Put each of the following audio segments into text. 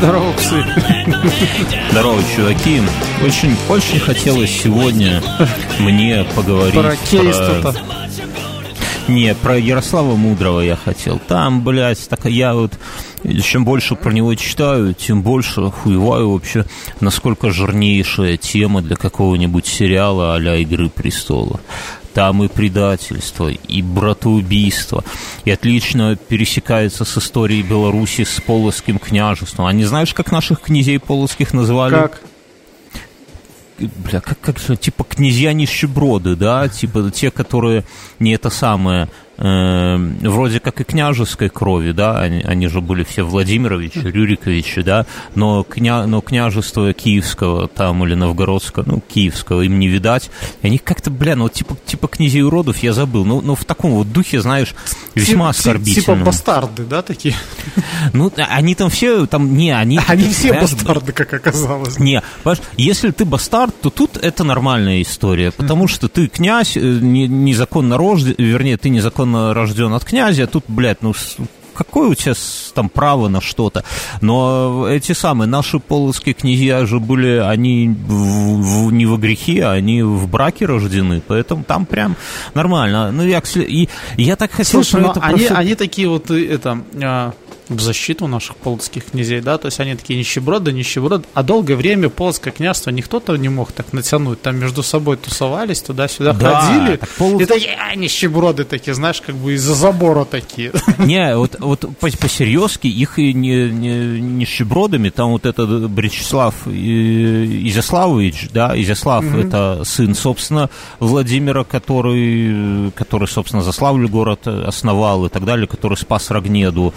Здорово, псы. Здорово, чуваки. Очень, очень хотелось сегодня мне поговорить про... Кейс-то. Не, про Ярослава Мудрого я хотел. Там, блядь, так я вот чем больше про него читаю, тем больше хуеваю вообще, насколько жирнейшая тема для какого-нибудь сериала а-ля «Игры престолов». Там и предательство, и братоубийство, и отлично пересекается с историей Беларуси с Полоцким княжеством. А не знаешь, как наших князей полоцких называли? Как? бля, как, как же, типа князья нищеброды, да, типа те, которые не это самое, э, вроде как и княжеской крови, да, они, они же были все Владимировичи, Рюриковичи, да, но, кня, но княжество Киевского там или Новгородского, ну, Киевского им не видать, и они как-то, бля, ну, типа, типа князей уродов я забыл, ну, ну в таком вот духе, знаешь, весьма типа, оскорбительно. Типа бастарды, да, такие? Ну, они там все, там, не, они... Они все бастарды, как оказалось. Не, если ты бастард, то тут это нормальная история, потому что ты князь, э, незаконно рожден, вернее, ты незаконно он рожден от князя, тут, блядь, ну какое у тебя там право на что-то? Но эти самые наши полоцкие князья же были, они в, в, не во грехе, они в браке рождены, поэтому там прям нормально. Ну, я, и, я так хотел Слушай, про это... Они, про... они такие вот, это, а, в защиту наших полоцких князей, да, то есть они такие нищеброды, нищеброды, а долгое время полоцкое княжество никто-то не мог так натянуть, там между собой тусовались, туда-сюда да, ходили, пол... и такие, а, нищеброды такие, знаешь, как бы из-за забора такие. Не, вот, вот по-серьезки их и не, не нищебродами, там вот этот Бречеслав Изяславович, да, Изяслав, mm-hmm. это сын, собственно, Владимира, который, который, собственно, Заславлю город основал и так далее, который спас Рогнеду,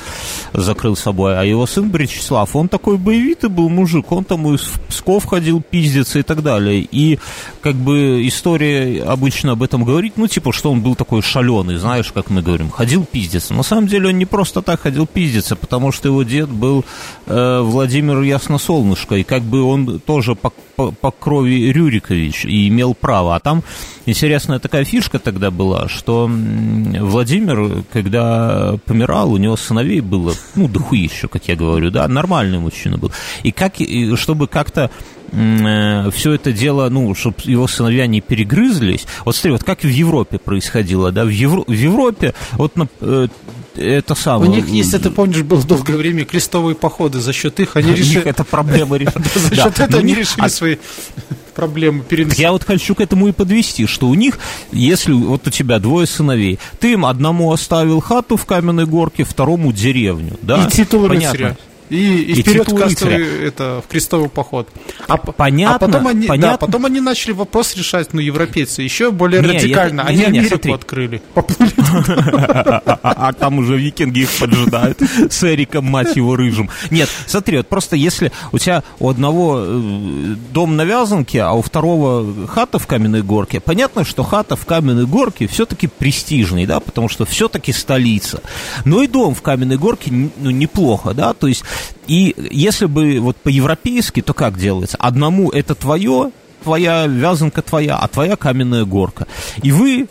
закрыл собой, а его сын Бречеслав, он такой боевитый был мужик, он там и в Псков ходил пиздиться и так далее. И как бы история обычно об этом говорит, ну, типа, что он был такой шаленый, знаешь, как мы говорим, ходил пиздиться. На самом деле он не просто так ходил пиздиться, потому что его дед был э, Владимир Ясносолнышко, и как бы он тоже по, по, по крови Рюрикович и имел право. А там интересная такая фишка тогда была, что Владимир, когда помирал, у него сыновей было ну, еще, как я говорю, да, нормальный мужчина был. И как, чтобы как-то э, все это дело, ну, чтобы его сыновья не перегрызлись. Вот смотри, вот как в Европе происходило, да, в, Евро, в Европе, вот на, э, это самое. У них, если ты помнишь, было долгое время крестовые походы, за счет их они решили... это проблема решили. За счет этого они решили свои проблемы перенести. Я вот хочу к этому и подвести, что у них, если вот у тебя двое сыновей, ты им одному оставил хату в каменной горке, второму деревню, да? И титул рыцаря. И, и, и вперед кастовый, это, в крестовый поход. А, понятно, а потом они, понятно. Да, потом они начали вопрос решать, ну, европейцы, еще более не, радикально. Я, они не, не, Америку смотри. открыли. А там уже викинги их поджидают с Эриком, мать его, рыжим. Нет, смотри, вот просто если у тебя у одного э, дом на Вязанке, а у второго хата в Каменной Горке, понятно, что хата в Каменной Горке все-таки престижный, да, потому что все-таки столица. Но и дом в Каменной Горке, ну, неплохо, да, то есть и если бы вот по-европейски, то как делается? Одному это твое, твоя вязанка твоя, а твоя каменная горка. И вы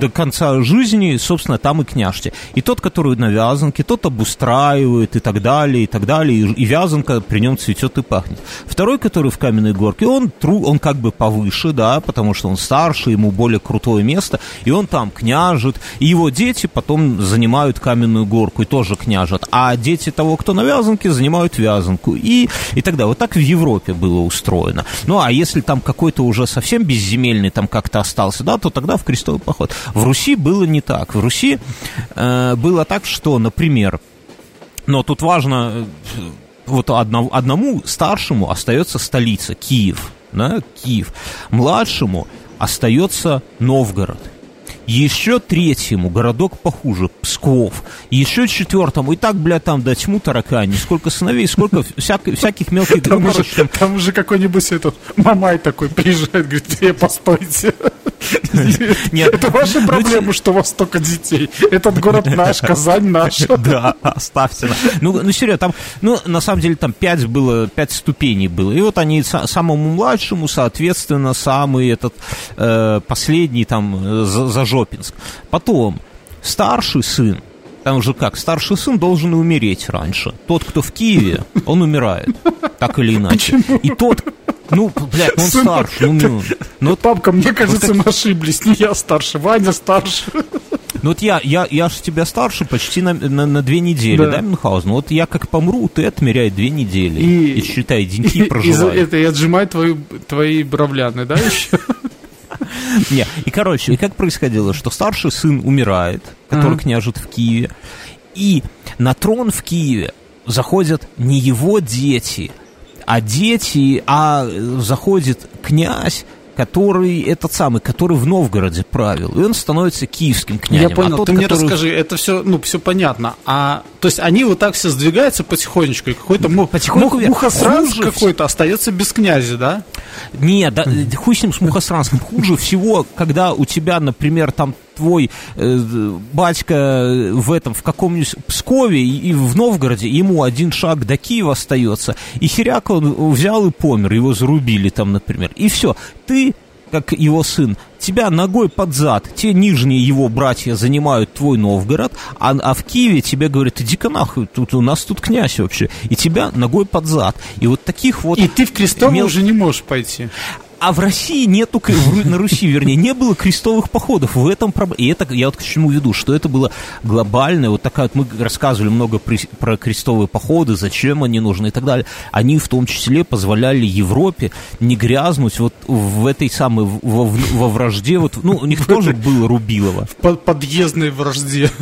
до конца жизни, собственно, там и княжьте. И тот, который на вязанке, тот обустраивает и так далее, и так далее, и, и вязанка при нем цветет и пахнет. Второй, который в каменной горке, он, он как бы повыше, да, потому что он старше, ему более крутое место, и он там княжит, и его дети потом занимают каменную горку и тоже княжат, а дети того, кто на вязанке, занимают вязанку, и, и далее. Вот так в Европе было устроено. Ну, а если там какой-то уже совсем безземельный там как-то остался, да, то тогда в крестовый поход. В Руси было не так. В Руси э, было так, что, например, но тут важно, э, вот одному, одному старшему остается столица, Киев, да, Киев. Младшему остается Новгород. Еще третьему городок похуже, Псков. Еще четвертому, и так, бля, там до тьму таракани. Сколько сыновей, сколько всяк, всяких мелких там уже, там уже какой-нибудь этот Мамай такой приезжает, говорит, э, постойте. Нет, это ваша ну, проблема, что у вас столько детей. Этот город наш, Казань наша. Да, оставьте. Ну, ну серьезно, там, ну, на самом деле, там пять было, пять ступеней было. И вот они самому младшему, соответственно, самый этот э, последний там э, Жопинск. Потом старший сын, там же как, старший сын должен умереть раньше. Тот, кто в Киеве, он умирает, так или иначе. Почему? И тот, ну, блядь, он Сынок, старше, ну, ну, ну, Папка, мне кажется, мы ошиблись. Не я старше, Ваня старше. Ну вот я, я, я же тебя старше почти на, на, на две недели, Да. да, Мюнхгаузен? Вот я как помру, ты отмеряй две недели. И- И, считай, деньги И, и проживай. это и отжимай твою, твои бравляны, да, еще? Не, и, короче, и как происходило, что старший сын умирает, который Ага. княжит в Киеве, и на трон в Киеве заходят не его дети, а дети, а э, заходит князь, который этот самый, который в Новгороде правил, и он становится киевским князем. Я понял, а тот, ты мне который- расскажи, это все, ну, все понятно. А, то есть они вот так все сдвигаются потихонечку, и какой-то му, Потихоньку мух- вверх. мухосранц Хуже какой-то остается без князя, да? Не, да, э, хуй с ним с Мухосранским. Хуже всего, когда у тебя, например, там твой э, батька в этом, в каком-нибудь Пскове и, и в Новгороде, ему один шаг до Киева остается, и херяк он взял и помер, его зарубили там, например. И все, ты как его сын, тебя ногой под зад, те нижние его братья занимают твой Новгород, а, а в Киеве тебе говорят, иди-ка нахуй, тут, у нас тут князь вообще, и тебя ногой под зад. И вот таких вот... И ты в крестовый мел- уже не можешь пойти. А в России нету, на Руси, вернее, не было крестовых походов. В этом. И это, я вот к чему веду, что это было глобальное, вот такая вот, мы рассказывали много при- про крестовые походы, зачем они нужны и так далее. Они в том числе позволяли Европе не грязнуть вот в этой самой, во, во вражде, вот, ну, у них тоже было Рубилово. В под- подъездной вражде.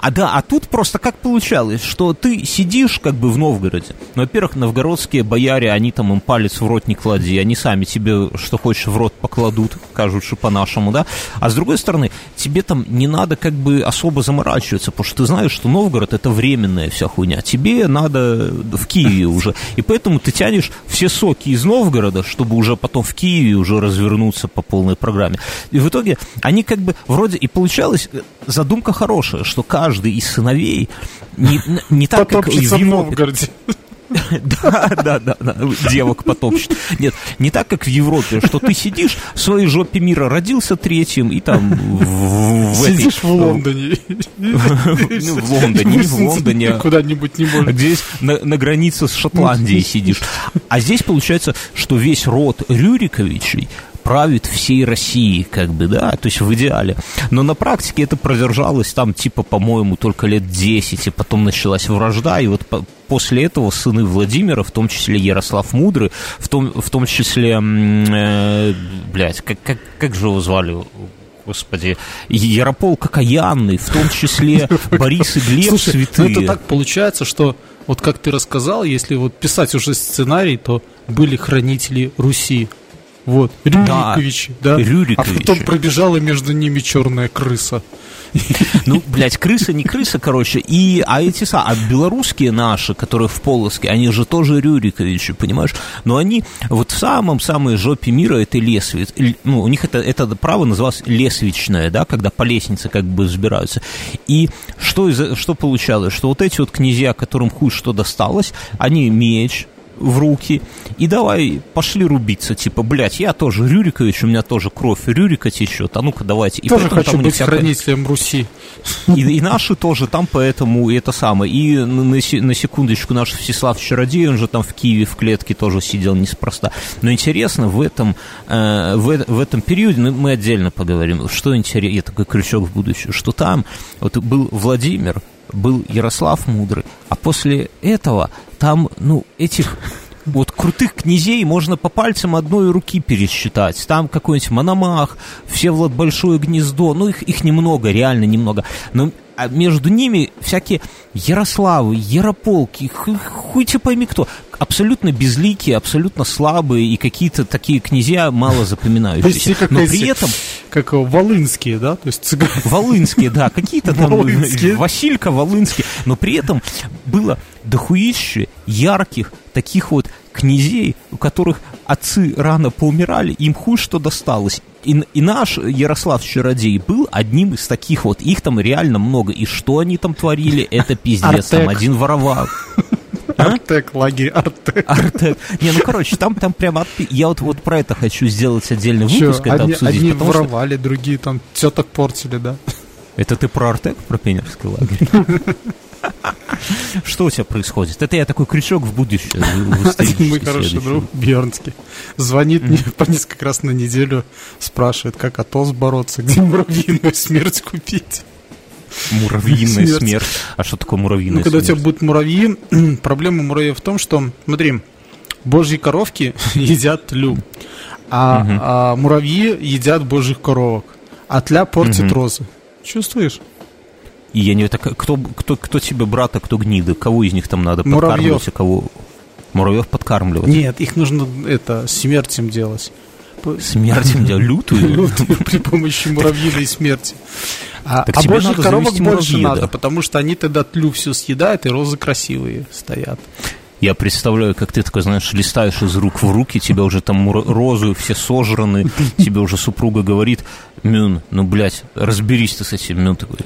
А да, а тут просто как получалось, что ты сидишь как бы в Новгороде. Ну, во-первых, новгородские бояре, они там им палец в рот не клади, они сами тебе что хочешь в рот покладут, кажут, что по-нашему, да. А с другой стороны, тебе там не надо как бы особо заморачиваться, потому что ты знаешь, что Новгород это временная вся хуйня. Тебе надо в Киеве уже. И поэтому ты тянешь все соки из Новгорода, чтобы уже потом в Киеве уже развернуться по полной программе. И в итоге они как бы вроде и получалось э, задумка хорошая, что каждый из сыновей не, не так, как в Европе. Да, да, да, да, девок потопчет. Нет, не так, как в Европе, что ты сидишь в своей жопе мира, родился третьим, и там в, Сидишь в Лондоне. Ну, в Лондоне, не в Лондоне, Куда-нибудь не можешь. здесь на, границе с Шотландией сидишь. А здесь получается, что весь род Рюриковичей правит всей Россией, как бы, да, то есть в идеале. Но на практике это продержалось там, типа, по-моему, только лет 10, и потом началась вражда, и вот после этого сыны Владимира, в том числе Ярослав Мудрый, в том, в том числе, э, блядь, как, как, как же его звали? Господи, Яропол Кокаянный, в том числе Борис и Глеб Слушай, ну Святые. это так получается, что вот как ты рассказал, если вот писать уже сценарий, то были хранители Руси. Вот, Рюриковичи, да. Рюриковичи. А потом пробежала между ними черная крыса. Ну, блядь, крыса не крыса, короче. И, а эти са, а белорусские наши, которые в Полоске, они же тоже Рюриковичи, понимаешь? Но они вот в самом-самой жопе мира это лесвиц. Ну, у них это, это право называлось лесвичное, да, когда по лестнице как бы взбираются. И что, из, что получалось? Что вот эти вот князья, которым хуй что досталось, они меч, в руки, и давай, пошли рубиться, типа, блядь, я тоже Рюрикович, у меня тоже кровь Рюрика течет, а ну-ка давайте. И Тоже хочу быть всякое- хранителем Руси. и, и наши тоже там, поэтому и это самое. И на, на се- на секундочку наш Всеслав Чародей, он же там в Киеве в клетке тоже сидел неспроста. Но интересно, в этом, э, в, в этом периоде, ну, мы отдельно поговорим, что интересно, я такой крючок в будущее, что там вот был Владимир, был Ярослав Мудрый, а после этого там, ну, этих вот крутых князей можно по пальцам одной руки пересчитать. Там какой-нибудь Мономах, Всеволод Большое Гнездо, ну их, их немного, реально немного. Но а между ними всякие Ярославы, Ярополки, ху- хуй тебе пойми кто. Абсолютно безликие, абсолютно слабые и какие-то такие князья мало запоминающиеся. Но при этом Как волынские, да? То есть цыгане. Волынские, да, какие-то там. Василька Волынские, но при этом было дохуище ярких таких вот князей, у которых отцы рано поумирали, им хуй что досталось. И, и наш Ярослав Чародей был одним из таких вот, их там реально много. И что они там творили, это пиздец, там один воровал. А? Артек, лагерь Артек. Артек. Не, ну короче, там, там прямо отпи- Я вот, вот про это хочу сделать отдельный Чё, выпуск, это одни, обсудить. одни потому что- воровали, другие там теток портили, да? Это ты про Артек, про пионерский лагерь? Что у тебя происходит? Это я такой крючок в будущее. Один мой хороший друг Бьернский звонит мне по несколько раз на неделю, спрашивает, как АТОС бороться, где муравьиную смерть купить. Муравьиная смерть. смерть. А что такое муравьиная ну, когда смерть? у тебя будут муравьи, проблема муравьев в том, что, смотри, божьи коровки едят лю, а, угу. а муравьи едят божьих коровок, а тля портит угу. розы. Чувствуешь? И я не так, кто, кто, кто тебе брат, а кто гнида? Кого из них там надо Муравьев. подкармливать, а кого муравьев подкармливать? Нет, их нужно это смертью делать. Смертью делать? Лютую? Лютую при помощи муравьиной смерти. А, так а божьих коровок больше надо, да? потому что они тогда тлю все съедают, и розы красивые стоят. Я представляю, как ты такой, знаешь, листаешь из рук в руки, тебя уже там розы все сожраны, тебе уже супруга говорит, Мюн, ну, блядь, разберись ты с этим. Мюн такой,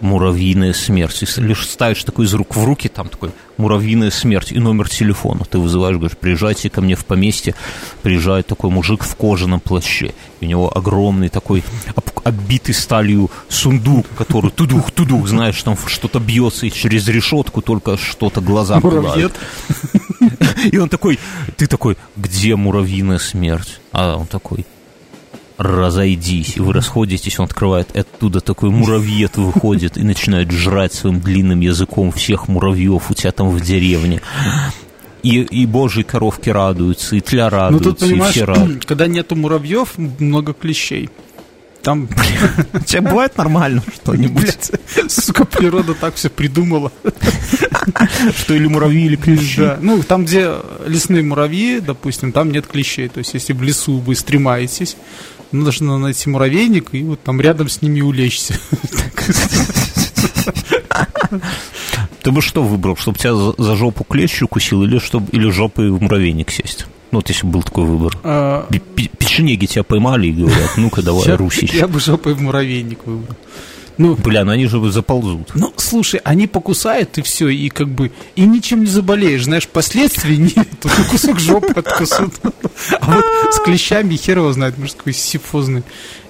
муравьиная смерть. И лишь ставишь такой из рук в руки, там такой муравьиная смерть и номер телефона. Ты вызываешь, говоришь, приезжайте ко мне в поместье. Приезжает такой мужик в кожаном плаще. У него огромный такой оббитый сталью сундук, который тудух-тудух, знаешь, там что-то бьется и через решетку только что-то глаза пылают. И он такой, ты такой, где муравьиная смерть? А он такой, разойдись. И вы расходитесь, он открывает оттуда такой муравьед выходит и начинает жрать своим длинным языком всех муравьев у тебя там в деревне. И, и божьи коровки радуются, и тля радуются, ну, тут, и все радуются. когда нету муравьев, много клещей. Там, блин, тебе бывает нормально что-нибудь? Сука, природа так все придумала. Что или муравьи, или клещи. Да. Ну, там, где лесные муравьи, допустим, там нет клещей. То есть, если в лесу вы стремаетесь, нужно найти муравейник и вот там рядом с ними улечься. Ты бы что выбрал, чтобы тебя за жопу клещ укусил или, чтобы, или жопой в муравейник сесть? Ну, вот если был такой выбор. А... Печенеги тебя поймали и говорят, ну-ка давай, русич. Я бы жопой в муравейник выбрал. Ну, Бля, ну они же заползут. Ну, слушай, они покусают, и все, и как бы, и ничем не заболеешь, знаешь, последствий нет, кусок жопы откусут. А вот с клещами хер его знает, может, какой сифозный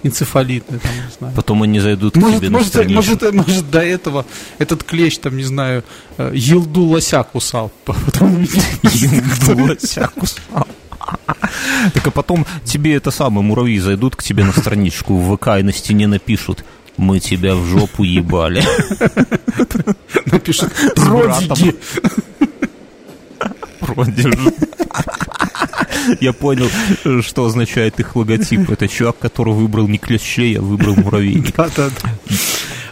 энцефалит, там, не знаю. Потом они зайдут к тебе может, на может, может, до этого этот клещ, там, не знаю, э, елду лося кусал. Елду лося кусал. Так а потом тебе это самое, муравьи зайдут к тебе на страничку в ВК и на стене напишут – мы тебя в жопу ебали. Напишет Родиги. Продержи. Я понял, что означает их логотип. Это чувак, который выбрал не клещей, а выбрал муравейник. Да, да, да.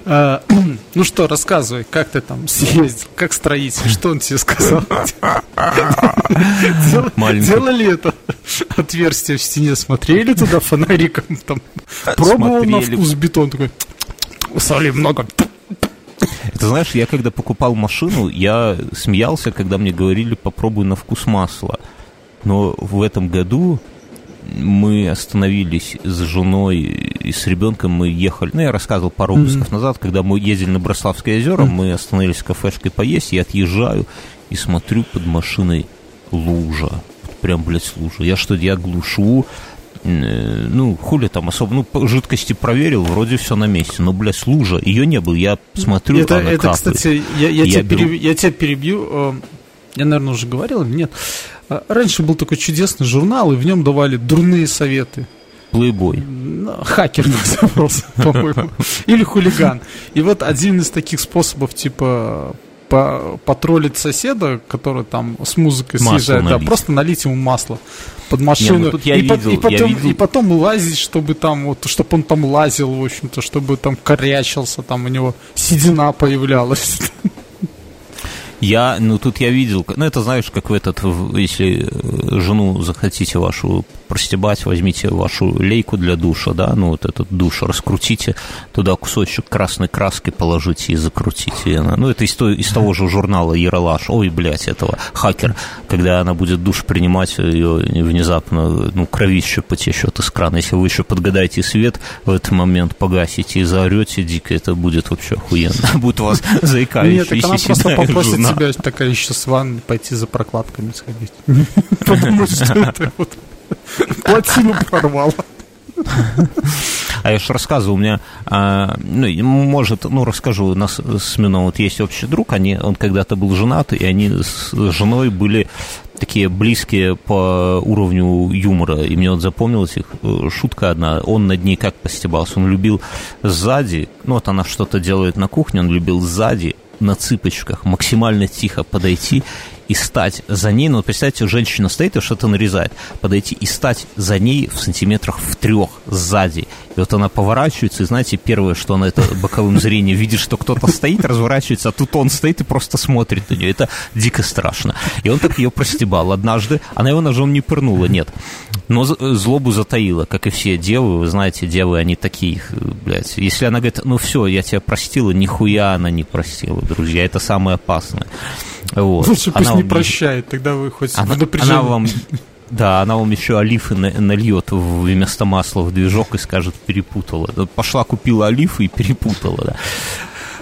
А, ну что, рассказывай, как ты там съездил, как строитель, что он тебе сказал? Делали это отверстие в стене, смотрели туда фонариком, там, пробовал на вкус бетон, такой, соли много. Это знаешь, я когда покупал машину, я смеялся, когда мне говорили, попробуй на вкус масла. Но в этом году мы остановились с женой и с ребенком, мы ехали, ну, я рассказывал пару выпусков mm-hmm. назад, когда мы ездили на Брославское озеро, mm-hmm. мы остановились в кафешке поесть, я отъезжаю и смотрю под машиной лужа. Прям, блядь, лужа. Я что, я глушу, ну, хули там особо, ну, жидкости проверил, вроде все на месте, но, блядь, лужа, ее не было, я смотрю, это, она это кстати, я, я, я, тебя беру... перебью, я тебя перебью, э, я, наверное, уже говорил или нет, э, раньше был такой чудесный журнал, и в нем давали дурные советы. Плейбой. Хакер назывался, по-моему. Или хулиган. И вот один из таких способов, типа, по потроллить соседа, который там с музыкой масло съезжает, налить. да, просто налить ему масло под машину. Не, ну, тут я и, видел, по, и, потом, я видел. и потом лазить, чтобы там, вот, чтобы он там лазил, в общем-то, чтобы там корячился, там у него седина появлялась. Я, ну тут я видел, ну это знаешь, как в этот, если э, жену захотите вашу простебать, возьмите вашу лейку для душа, да, ну вот этот душ раскрутите, туда кусочек красной краски положите и закрутите. Она, ну это из, той, из того же журнала Яралаш, ой, блядь, этого хакер, когда она будет душ принимать, ее внезапно, ну, кровище потечет из крана. Если вы еще подгадаете свет, в этот момент погасите и заорете дико, это будет вообще охуенно. Будет у вас заикающийся Нет, так она просто попросит тебя такая еще с ванной пойти за прокладками сходить. Потому что это вот плотину порвало. А я же рассказывал, у меня, а, ну, может, ну, расскажу, у нас с Мино вот есть общий друг, они, он когда-то был женат, и они с женой были такие близкие по уровню юмора. И мне вот запомнилась их э, шутка одна. Он над ней как постебался. Он любил сзади, ну вот она что-то делает на кухне, он любил сзади на цыпочках максимально тихо подойти и стать за ней, ну, представьте, женщина стоит и что-то нарезает, подойти и стать за ней в сантиметрах в трех сзади. И вот она поворачивается, и знаете, первое, что она это боковым зрением видит, что кто-то стоит, разворачивается, а тут он стоит и просто смотрит на нее. Это дико страшно. И он так ее простебал. Однажды она его ножом не пырнула, нет. Но злобу затаила, как и все девы. Вы знаете, девы, они такие, блядь. Если она говорит, ну все, я тебя простила, нихуя она не простила, друзья. Это самое опасное. Вот. Лучше пусть она не прощает, тогда вы хоть она, она вам да, она вам еще олифы нальет вместо масла в движок и скажет, перепутала. Пошла, купила олифы и перепутала, да.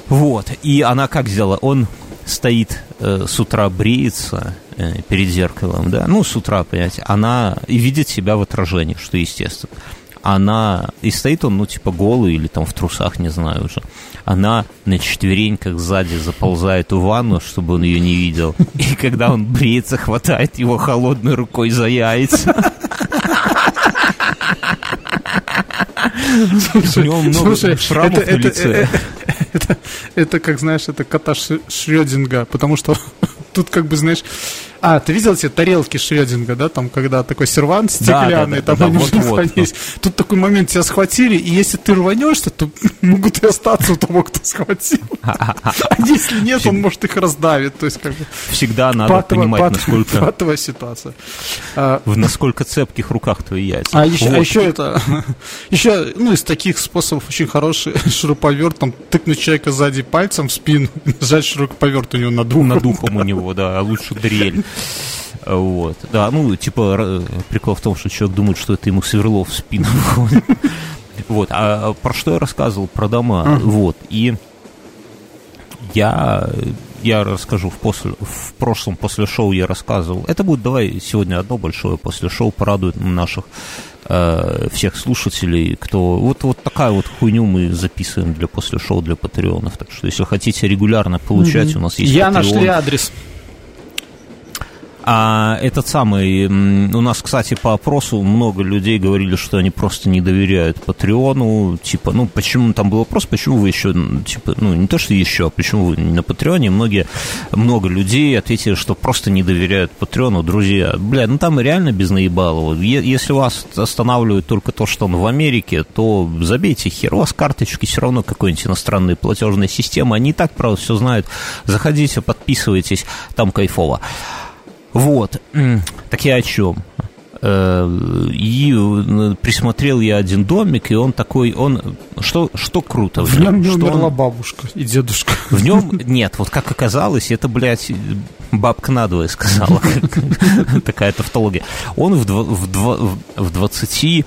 Вот, и она как сделала? Он стоит э, с утра бреется э, перед зеркалом, да, ну, с утра, понимаете, она и видит себя в отражении, что естественно она, и стоит он, ну, типа, голый или там в трусах, не знаю уже, она на четвереньках сзади заползает в ванну, чтобы он ее не видел, и когда он бреется, хватает его холодной рукой за яйца. Слушай, У него много слушай, шрамов это, на лице. Это, это, это, как знаешь, это кота Шрёдинга, потому что тут, как бы, знаешь, а, ты видел эти тарелки Шрединга, да, там, когда такой сервант стеклянный, да, да, да, там они вот, вот, вот. Тут такой момент, тебя схватили, и если ты рванешься, то могут и остаться у того, кто схватил. А если нет, он может их раздавить, то есть как бы... Всегда надо понимать, насколько... Патовая ситуация. А, в насколько цепких руках твои яйца. А еще, а это... Еще, ну, из таких способов очень хороший шуруповерт, там, тыкнуть человека сзади пальцем в спину, нажать шуруповерт у него над духом. Над духом у него, да, а лучше дрель. Вот. Да, ну, типа, прикол в том, что человек думает, что это ему сверло в спину Вот. А, про что я рассказывал? Про дома. Вот. И я я расскажу в, после, в прошлом после шоу я рассказывал. Это будет, давай, сегодня одно большое после шоу порадует наших э, всех слушателей, кто... Вот, вот такая вот хуйню мы записываем для после шоу для патреонов. Так что, если хотите регулярно получать, mm-hmm. у нас есть Я Patreon. нашли адрес. А этот самый, у нас, кстати, по опросу много людей говорили, что они просто не доверяют Патреону, типа, ну, почему, там был вопрос, почему вы еще, типа, ну, не то, что еще, а почему вы на Патреоне, многие, много людей ответили, что просто не доверяют Патреону, друзья, бля, ну, там реально без наебалова, если вас останавливает только то, что он в Америке, то забейте хер, у вас карточки все равно какой-нибудь иностранной платежной системы, они и так, правда, все знают, заходите, подписывайтесь, там кайфово. Вот. Так я о чем? Э, и э, присмотрел я один домик, и он такой, он, что, что круто в нем? В нем не умерла он, бабушка и дедушка. В нем, нет, вот как оказалось, это, блядь, бабка надвое сказала, такая тавтология. Он в 20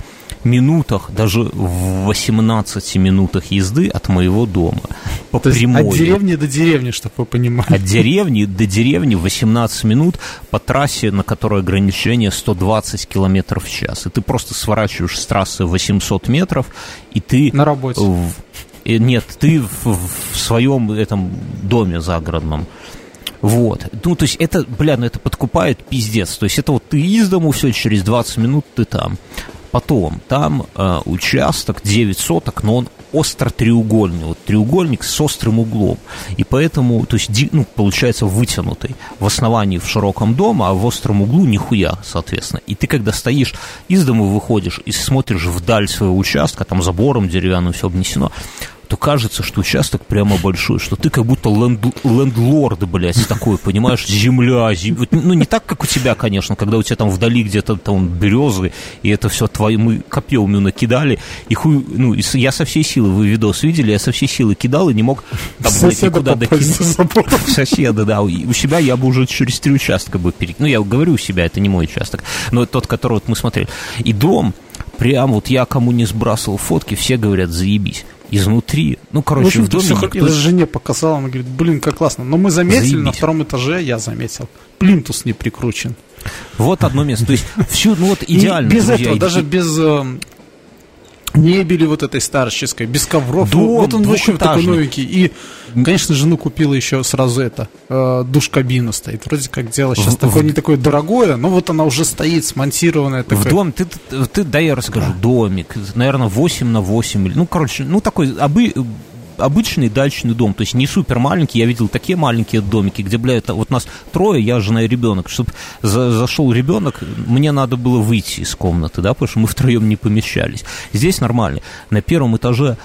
минутах, даже в 18 минутах езды от моего дома. По То прямой. От деревни до деревни, чтобы вы понимали. От деревни до деревни 18 минут по трассе, на которой ограничение 120 километров в час. И ты просто сворачиваешь с трассы 800 метров, и ты... На работе. В, нет, ты в, в своем этом доме загородном. Вот. Ну, то есть это, бля, ну это подкупает пиздец. То есть это вот ты из дому, все, через 20 минут ты там. Потом, там э, участок 9 соток, но он остро-треугольный, вот треугольник с острым углом, и поэтому, то есть, ну, получается вытянутый. В основании в широком доме, а в остром углу нихуя, соответственно. И ты, когда стоишь из дома выходишь и смотришь вдаль своего участка, там забором деревянным все обнесено, то кажется, что участок прямо большой, что ты как будто ленд, лендлорд, блядь, такой, понимаешь, земля, зем... ну не так, как у тебя, конечно, когда у тебя там вдали где-то там березы, и это все твои, мы копьем накидали, и хуй, ну, и я со всей силы, вы видос видели, я со всей силы кидал и не мог там, блядь, никуда докинуть. Соседа, да, у себя я бы уже через три участка бы перейти, ну, я говорю у себя, это не мой участок, но тот, который вот мы смотрели, и дом, прям вот я кому не сбрасывал фотки, все говорят, заебись изнутри. Ну, короче, в, в доме... Все, никто... жене показал, она говорит, блин, как классно. Но мы заметили Заебись. на втором этаже, я заметил, плинтус не прикручен. Вот одно место. То есть всю, ну вот идеально. И без друзья, этого, даже без э, мебели вот этой старческой, без ковров. Дом вот он вообще такой новенький. И, конечно, жену купила еще сразу это, э, душ-кабина стоит. Вроде как дело сейчас В- такое в- не такое дорогое, но вот она уже стоит, смонтированная. В такая. дом, ты, ты, ты- дай я расскажу, домик, наверное, 8 на 8, или- ну, короче, ну, такой обы- обычный дачный дом, то есть не супер маленький, я видел такие маленькие домики, где, бля, это вот нас трое, я, жена и ребенок, чтобы зашел ребенок, мне надо было выйти из комнаты, да, потому что мы втроем не помещались. Здесь нормально. На первом этаже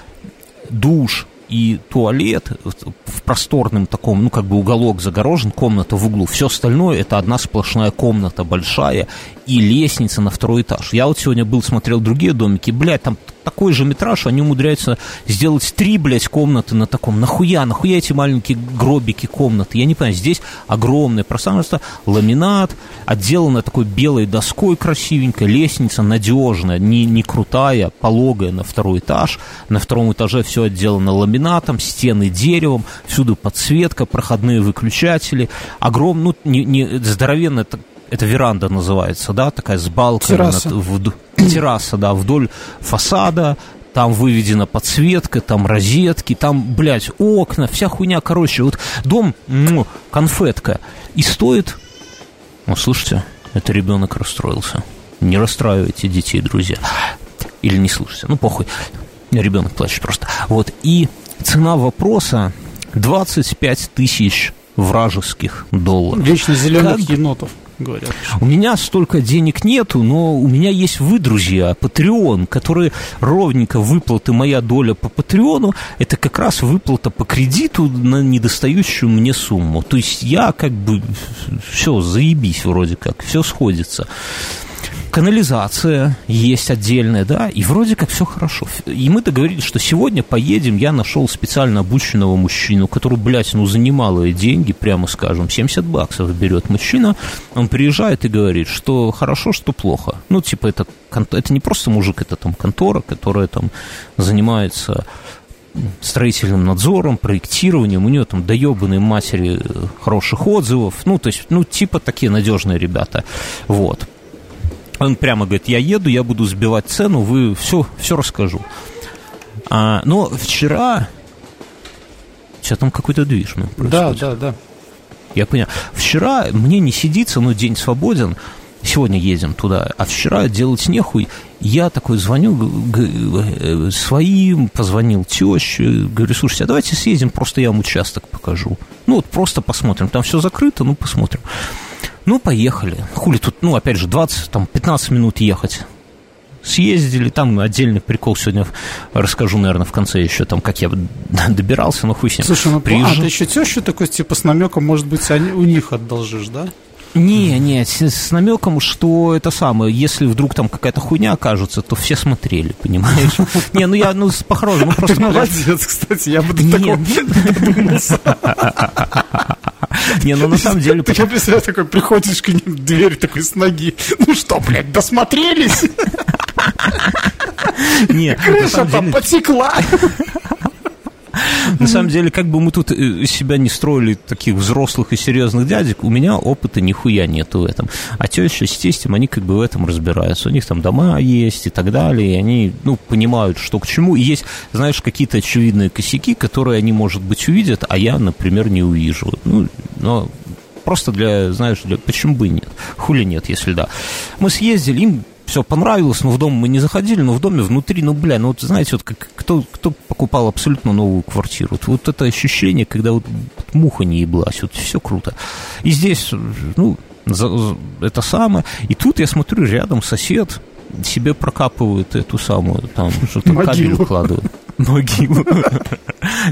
душ и туалет в просторном таком, ну, как бы уголок загорожен, комната в углу. Все остальное это одна сплошная комната большая и лестница на второй этаж. Я вот сегодня был, смотрел другие домики, блядь, там такой же метраж, они умудряются сделать три, блядь, комнаты на таком. Нахуя, нахуя эти маленькие гробики комнаты? Я не понимаю, здесь огромное пространство, ламинат, отделано такой белой доской красивенькой, лестница надежная, не, не крутая, пологая на второй этаж. На втором этаже все отделано ламинатом, стены деревом, всюду подсветка, проходные выключатели. Огромный, ну, не, не здоровенная это, веранда называется, да, такая с балками. Терраса. над- вд- терраса, да, вдоль фасада, там выведена подсветка, там розетки, там, блядь, окна, вся хуйня, короче, вот дом, ну, конфетка, и стоит, ну, слушайте, это ребенок расстроился, не расстраивайте детей, друзья, или не слушайте, ну, похуй, ребенок плачет просто, вот, и цена вопроса 25 тысяч вражеских долларов. Вечно зеленых Как- енотов, говорят. У меня столько денег нету, но у меня есть вы, друзья, Patreon, которые ровненько выплаты моя доля по Патреону, это как раз выплата по кредиту на недостающую мне сумму. То есть я как бы все, заебись вроде как, все сходится. Канализация есть отдельная, да, и вроде как все хорошо. И мы договорились, что сегодня поедем, я нашел специально обученного мужчину, который, блядь, ну, за деньги, прямо скажем, 70 баксов берет мужчина, он приезжает и говорит, что хорошо, что плохо. Ну, типа, это, это не просто мужик, это там контора, которая там занимается строительным надзором, проектированием, у нее там доебанные матери э, хороших отзывов, ну, то есть, ну, типа такие надежные ребята, вот. Он прямо говорит, я еду, я буду сбивать цену, вы все, все расскажу. А, но вчера... Сейчас там какой-то движ ну, Да, происходит. да, да. Я понял. Вчера мне не сидится, но день свободен. Сегодня едем туда, а вчера делать нехуй. Я такой звоню э, своим, позвонил теще, говорю, слушайте, а давайте съездим, просто я вам участок покажу. Ну вот просто посмотрим, там все закрыто, ну посмотрим. Ну, поехали. Хули тут, ну, опять же, 20, там, 15 минут ехать. Съездили, там отдельный прикол сегодня расскажу, наверное, в конце еще, там, как я добирался, ну, хуй с ним. Слушай, ну а Приезжай- ты еще тещу такой, типа, с намеком, может быть, они, у них одолжишь, да? Не, не, с, с намеком, что это самое, если вдруг там какая-то хуйня окажется, то все смотрели, понимаешь? Не, ну я, ну, по-хорошему, ну, просто... Ты молодец, кстати, я бы до такого додумался. Не, ну на самом деле... Ты я представляю, такой, приходишь к ним, в дверь такой с ноги. Ну что, блядь, досмотрелись? Не, на Крыша там потекла. На самом деле, как бы мы тут э, из себя не строили таких взрослых и серьезных дядек, у меня опыта нихуя нету в этом. А теща с тестем, они как бы в этом разбираются. У них там дома есть и так далее, и они, ну, понимают, что к чему. И есть, знаешь, какие-то очевидные косяки, которые они, может быть, увидят, а я, например, не увижу. Ну, но просто для, знаешь, для, почему бы и нет? Хули нет, если да. Мы съездили, им все понравилось, но в дом мы не заходили, но в доме внутри, ну, бля, ну, вот знаете, вот как, кто, кто покупал абсолютно новую квартиру, вот, вот это ощущение, когда вот муха не еблась, вот все круто. И здесь, ну, за- это самое, и тут я смотрю, рядом сосед себе прокапывает эту самую, там, что-то кабель укладывает. Могилу.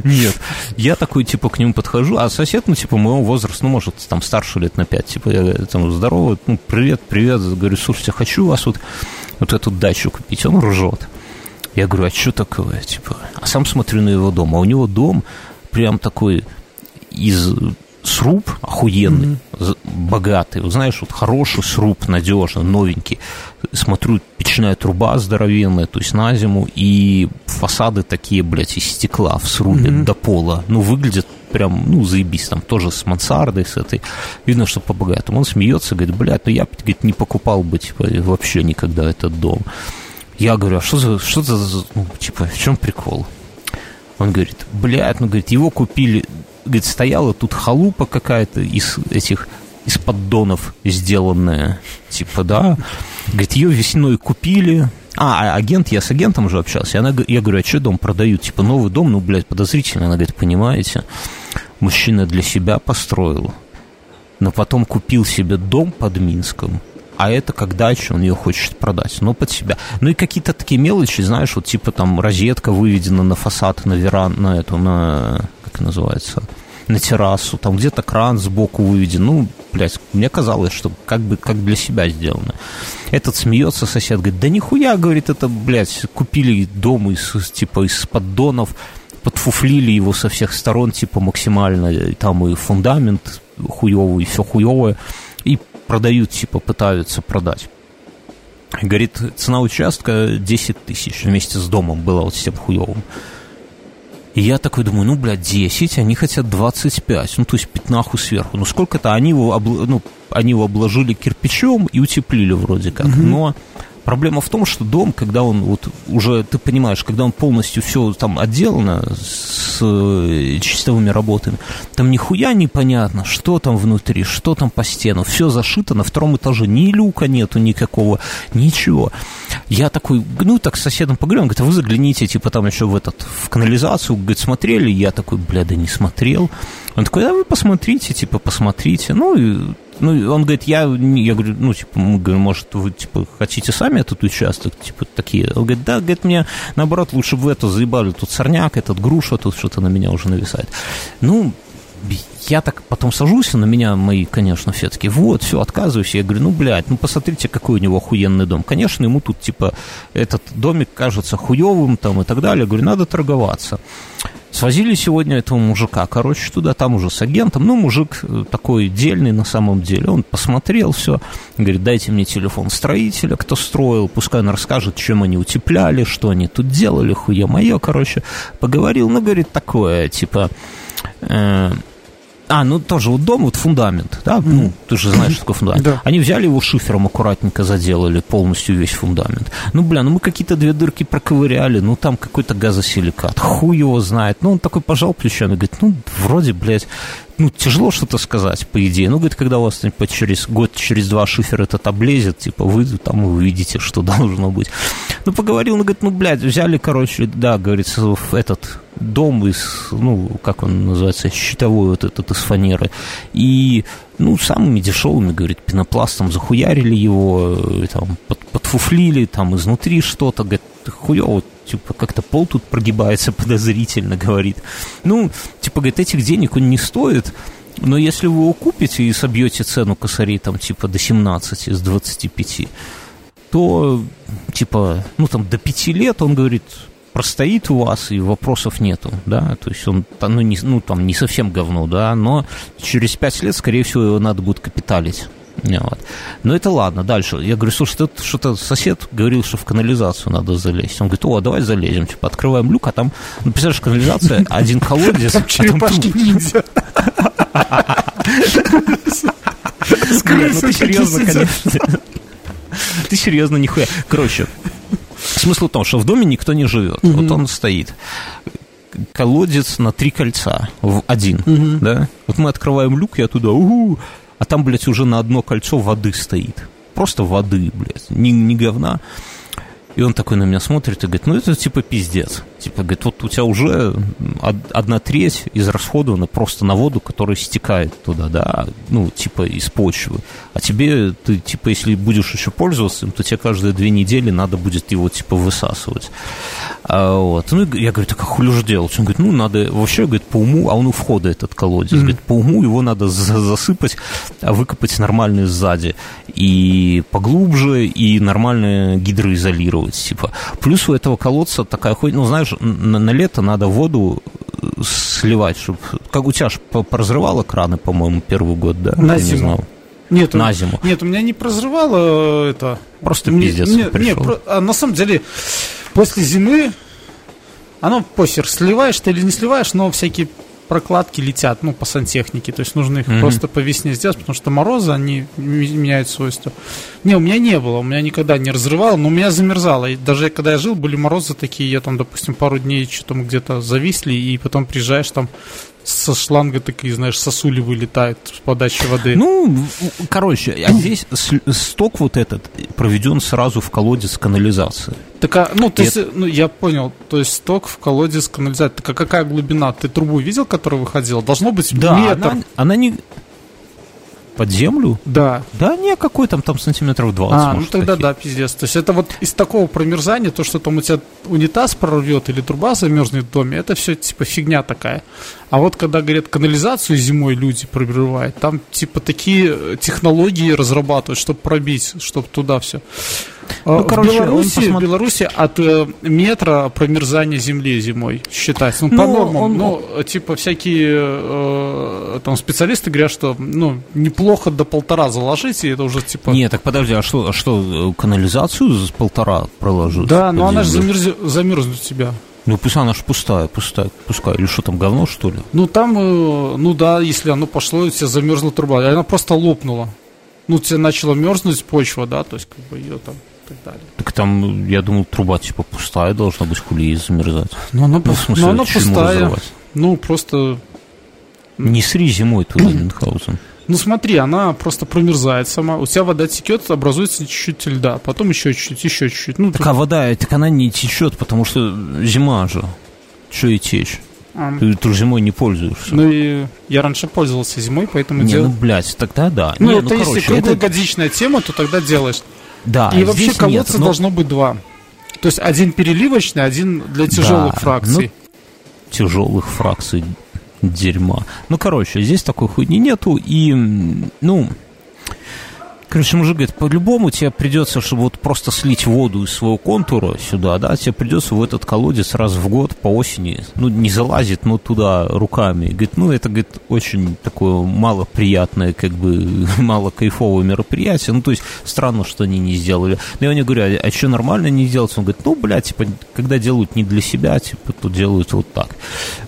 Нет. Я такой, типа, к нему подхожу, а сосед, ну, типа, моего возраста, ну, может, там, старше лет на пять, типа, я там, здорово, ну, привет, привет, говорю, слушайте, хочу у вас вот, вот эту дачу купить, он ржет. Я говорю, а что такое, типа, а сам смотрю на его дом, а у него дом прям такой из сруб охуенный, з- богатый, вот знаешь, вот хороший сруб, надежный, новенький. Смотрю, печная труба здоровенная, то есть на зиму, и фасады такие, блядь, из стекла в срубе до пола. Ну, выглядят прям, ну, заебись, там тоже с мансардой, с этой. Видно, что по-богатому. Он смеется, говорит, блядь, ну я, говорит, не покупал бы, типа, вообще никогда этот дом. Я говорю, а что за, что за, ну, типа, в чем прикол? Он говорит, блядь, ну, говорит, его купили, говорит, стояла тут халупа какая-то из этих, из поддонов сделанная, типа, да, говорит, ее весной купили, а, а агент, я с агентом уже общался, она, я говорю, а что дом продают, типа, новый дом, ну, блядь, подозрительно, она говорит, понимаете, мужчина для себя построил, но потом купил себе дом под Минском, а это как дача, он ее хочет продать, но под себя. Ну и какие-то такие мелочи, знаешь, вот типа там розетка выведена на фасад, на веран, на эту, на, как называется, на террасу, там где-то кран сбоку выведен, ну, блядь, мне казалось, что как бы как для себя сделано. Этот смеется, сосед говорит, да нихуя, говорит, это, блядь, купили дом из, типа, из поддонов, подфуфлили его со всех сторон, типа, максимально, и там и фундамент хуевый, и все хуевое, и продают, типа, пытаются продать. Говорит, цена участка 10 тысяч вместе с домом была вот всем хуевым. И я такой думаю, ну, блядь, 10, они хотят 25, ну, то есть пятнаху сверху. Ну, сколько-то они его, обл... ну, они его обложили кирпичом и утеплили вроде как. Mm-hmm. Но Проблема в том, что дом, когда он вот уже, ты понимаешь, когда он полностью все там отделано с э, чистовыми работами, там нихуя непонятно, что там внутри, что там по стенам, все зашито на втором этаже, ни люка нету никакого, ничего. Я такой, ну так с соседом поговорил, он говорит, а вы загляните, типа там еще в этот, в канализацию, говорит, смотрели? Я такой, бля, да не смотрел. Он такой, а вы посмотрите, типа, посмотрите. Ну, и ну, он говорит, я, я говорю, ну, типа, мы говорим, может, вы, типа, хотите сами этот участок, типа, такие? Он говорит, да, говорит, мне, наоборот, лучше бы это заебали, тут сорняк, этот груша, тут что-то на меня уже нависает. Ну, я так потом сажусь, на меня мои, конечно, все таки вот, все, отказываюсь. Я говорю, ну, блядь, ну, посмотрите, какой у него охуенный дом. Конечно, ему тут, типа, этот домик кажется хуевым, там, и так далее. Я говорю, надо торговаться. Свозили сегодня этого мужика, короче, туда, там уже с агентом. Ну, мужик э, такой дельный на самом деле. Он посмотрел все, говорит, дайте мне телефон строителя, кто строил, пускай он расскажет, чем они утепляли, что они тут делали, хуя мое, короче. Поговорил, ну, говорит, такое, типа... Э, а, ну тоже вот дом, вот фундамент, да, ну, ты же знаешь, что такое фундамент. Да. Они взяли его шифером аккуратненько заделали, полностью весь фундамент. Ну, бля, ну мы какие-то две дырки проковыряли, ну там какой-то газосиликат, хуй его знает. Ну, он такой пожал плечами, говорит, ну, вроде, блядь, ну, тяжело что-то сказать, по идее. Ну, говорит, когда у вас типа, через год, через два шифер этот облезет, типа, вы там увидите, что должно быть. Ну, поговорил, он говорит, ну, блядь, взяли, короче, да, говорит, этот дом из, ну, как он называется, щитовой вот этот из фанеры. И, ну, самыми дешевыми, говорит, пенопластом захуярили его, э, там, под, подфуфлили, там, изнутри что-то, говорит, хуёво, типа, как-то пол тут прогибается подозрительно, говорит. Ну, типа, говорит, этих денег он не стоит, но если вы его купите и собьете цену косарей, там, типа, до 17 из 25, то, типа, ну, там, до 5 лет, он говорит, простоит у вас, и вопросов нету, да, то есть он, ну, не, ну, там, не совсем говно, да, но через 5 лет, скорее всего, его надо будет капиталить. Вот. Но это ладно, дальше. Я говорю, слушай, тут что-то сосед говорил, что в канализацию надо залезть. Он говорит, о, давай залезем. Типа, открываем люк, а там, ну, представляешь, канализация, один колодец, там черепашки ниндзя. Ну, ты серьезно, конечно. Ты серьезно, нихуя. Короче, смысл в том, что в доме никто не живет. Вот он стоит колодец на три кольца в один, да? Вот мы открываем люк, я туда, угу, а там, блядь, уже на одно кольцо воды стоит. Просто воды, блядь, не, не говна. И он такой на меня смотрит и говорит, ну это типа пиздец. Типа, говорит, вот у тебя уже одна треть израсходована просто на воду, которая стекает туда, да, ну, типа из почвы. А тебе, ты, типа, если будешь еще пользоваться им, то тебе каждые две недели надо будет его, типа, высасывать. А, вот. Ну, я говорю, так а хули же делать? Он говорит, ну, надо, вообще, говорит, по уму, а он у входа этот колодец, mm-hmm. говорит, по уму его надо засыпать, а выкопать нормальный сзади. И поглубже, и нормально гидроизолировать, типа. Плюс у этого колодца такая хуйня, ну, знаешь, на, на лето надо воду э, сливать, чтобы... Как у тебя же поразрывало краны, по-моему, первый год, да? На Я зиму. Не знал. Нет, на зиму. Нет, у меня не прозрывало э, это. Просто пиздец нет, нет, про, а на самом деле, после зимы оно похер, сливаешь ты или не сливаешь, но всякие прокладки летят, ну, по сантехнике, то есть нужно их mm-hmm. просто по весне сделать, потому что морозы, они меняют свойства. Не, у меня не было, у меня никогда не разрывало, но у меня замерзало. И даже когда я жил, были морозы такие, я там, допустим, пару дней что-то где-то зависли, и потом приезжаешь там со шланга такие, знаешь, сосули вылетают с подачи воды. Ну, короче, а здесь сток вот этот проведен сразу в колодец канализации. Так, а, ну, то есть, ну, я понял, то есть сток в колодец канализации. Так, а какая глубина? Ты трубу видел, которая выходила? Должно быть да, метр. Она, она не, под землю? Да. Да не, какой там, там сантиметров 20, А, ну тогда такие. да, пиздец. То есть это вот из такого промерзания, то, что там у тебя унитаз прорвет или труба замерзнет в доме, это все типа фигня такая. А вот когда, говорят, канализацию зимой люди пробивают, там типа такие технологии разрабатывают, чтобы пробить, чтобы туда все. Ну, а, короче, в Беларуси, посмотр... Беларуси от э, метра промерзания земли зимой считается. Ну, по ну, нормам. Он... Ну, типа, всякие э, там специалисты говорят, что ну, неплохо до полтора заложить, и это уже типа. Не, так подожди, а что, а что канализацию с полтора проложить? Да, но она же замерз... замерзнет у тебя. Ну пусть она же пустая, пустая, пускай. Или что там, говно, что ли? Ну там, э, ну да, если оно пошло, у тебя замерзла труба, она просто лопнула. Ну, тебе начала мерзнуть почва, да, то есть как бы ее там так далее. Так там, я думал, труба типа пустая должна быть, хули замерзать. Ну, она, ну, в смысле, ну, она пустая. Разорвать? Ну, просто... Не сри зимой туда, Мюнхгаузен. Ну смотри, она просто промерзает сама. У тебя вода текет, образуется чуть-чуть льда, потом еще чуть-чуть, еще чуть-чуть. Ну, так тут... а вода, так она не течет, потому что зима же. Что и течь? А. Ты, ты зимой не пользуешься. Ну и я раньше пользовался зимой, поэтому не, делал. ну, блядь, тогда да. Ну, не, это ну, короче, если круглогодичная это... тема, то тогда делаешь. Да, и вообще колодца нет, но... должно быть два. То есть один переливочный, один для тяжелых да, фракций. Ну, тяжелых фракций дерьма. Ну, короче, здесь такой хуйни нету, и, ну, Короче, мужик говорит, по-любому тебе придется, чтобы вот просто слить воду из своего контура сюда, да, тебе придется в этот колодец раз в год по осени, ну, не залазит, но туда руками. Говорит, ну, это, говорит, очень такое малоприятное, как бы, мало кайфовое мероприятие. Ну, то есть, странно, что они не сделали. Но я не говорю, а, а что нормально не делать? Он говорит, ну, блядь, типа, когда делают не для себя, типа, то делают вот так.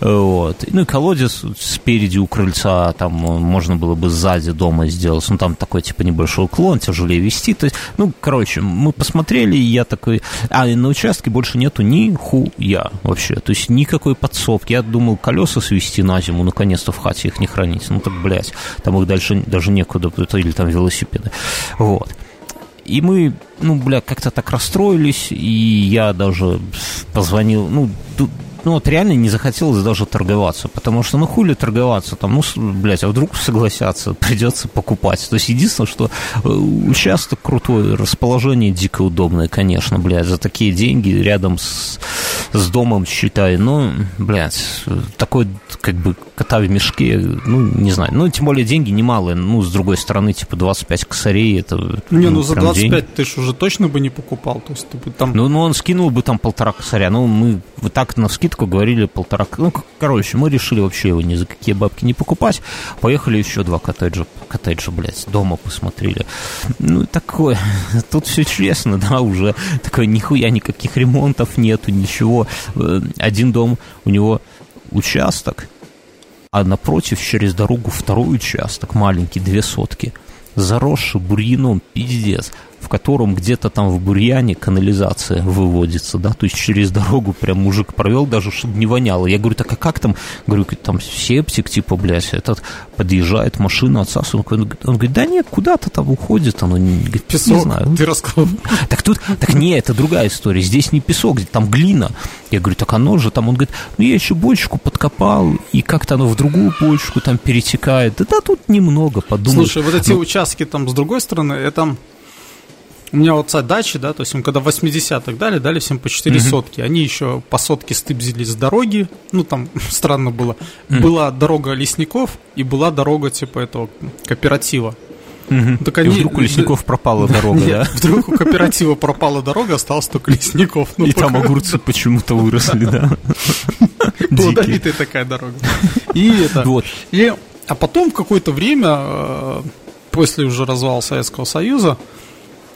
Вот. Ну, и колодец спереди у крыльца, там, можно было бы сзади дома сделать. Ну, там такой, типа, небольшой уклон, тяжелее вести. То есть, ну, короче, мы посмотрели, и я такой... А, на участке больше нету ни хуя вообще. То есть никакой подсобки. Я думал, колеса свести на зиму, наконец-то в хате их не хранить. Ну, так, блядь, там их дальше даже некуда, или там велосипеды. Вот. И мы, ну, бля, как-то так расстроились, и я даже позвонил, ну, ну вот реально не захотелось даже торговаться, потому что ну хули торговаться, там, ну, блядь, а вдруг согласятся, придется покупать. То есть единственное, что э, участок крутой, расположение дико удобное, конечно, блядь, за такие деньги рядом с, с домом, считай, ну, блядь, такой, как бы, кота в мешке, ну, не знаю, ну, тем более деньги немалые, ну, с другой стороны, типа, 25 косарей, это... Не, ну, ну за 25 день. ты ж уже точно бы не покупал, то есть ты бы там... Ну, ну, он скинул бы там полтора косаря, ну, мы вот так на скидку скидку говорили полтора... Ну, короче, мы решили вообще его ни за какие бабки не покупать. Поехали еще два коттеджа, коттеджа, блядь, дома посмотрели. Ну, такое, тут все честно, да, уже такое нихуя никаких ремонтов нету, ничего. Э, один дом, у него участок, а напротив, через дорогу второй участок, маленький, две сотки, заросший бурьяном, пиздец в котором где-то там в бурьяне канализация выводится, да, то есть через дорогу прям мужик провел даже, чтобы не воняло. Я говорю, так а как там? Говорю, там септик, типа, блядь, этот подъезжает машина отсасывает. Он, он говорит, да нет, куда-то там уходит, оно не, говорит, песок, не знаю. ты рассказал. Так тут, так не, это другая история, здесь не песок, там глина. Я говорю, так оно же там, он говорит, ну я еще бочку подкопал, и как-то оно в другую бочку там перетекает. Да, да тут немного, подумай. Слушай, вот эти ну, участки там с другой стороны, это у меня вот отца дачи, да, то есть им когда в 80-х дали, дали всем по 4 mm-hmm. сотки. Они еще по сотке стыбзили с дороги, ну там странно было. Mm-hmm. Была дорога лесников и была дорога типа этого кооператива. Угу. Так они... И вдруг у лесников пропала дорога, Нет, да? Вдруг у кооператива пропала дорога, осталось только лесников. Ну, и пока... там огурцы почему-то выросли, да? Плодовитая такая дорога. И это... Вот. И... А потом в какое-то время, э, после уже развала Советского Союза,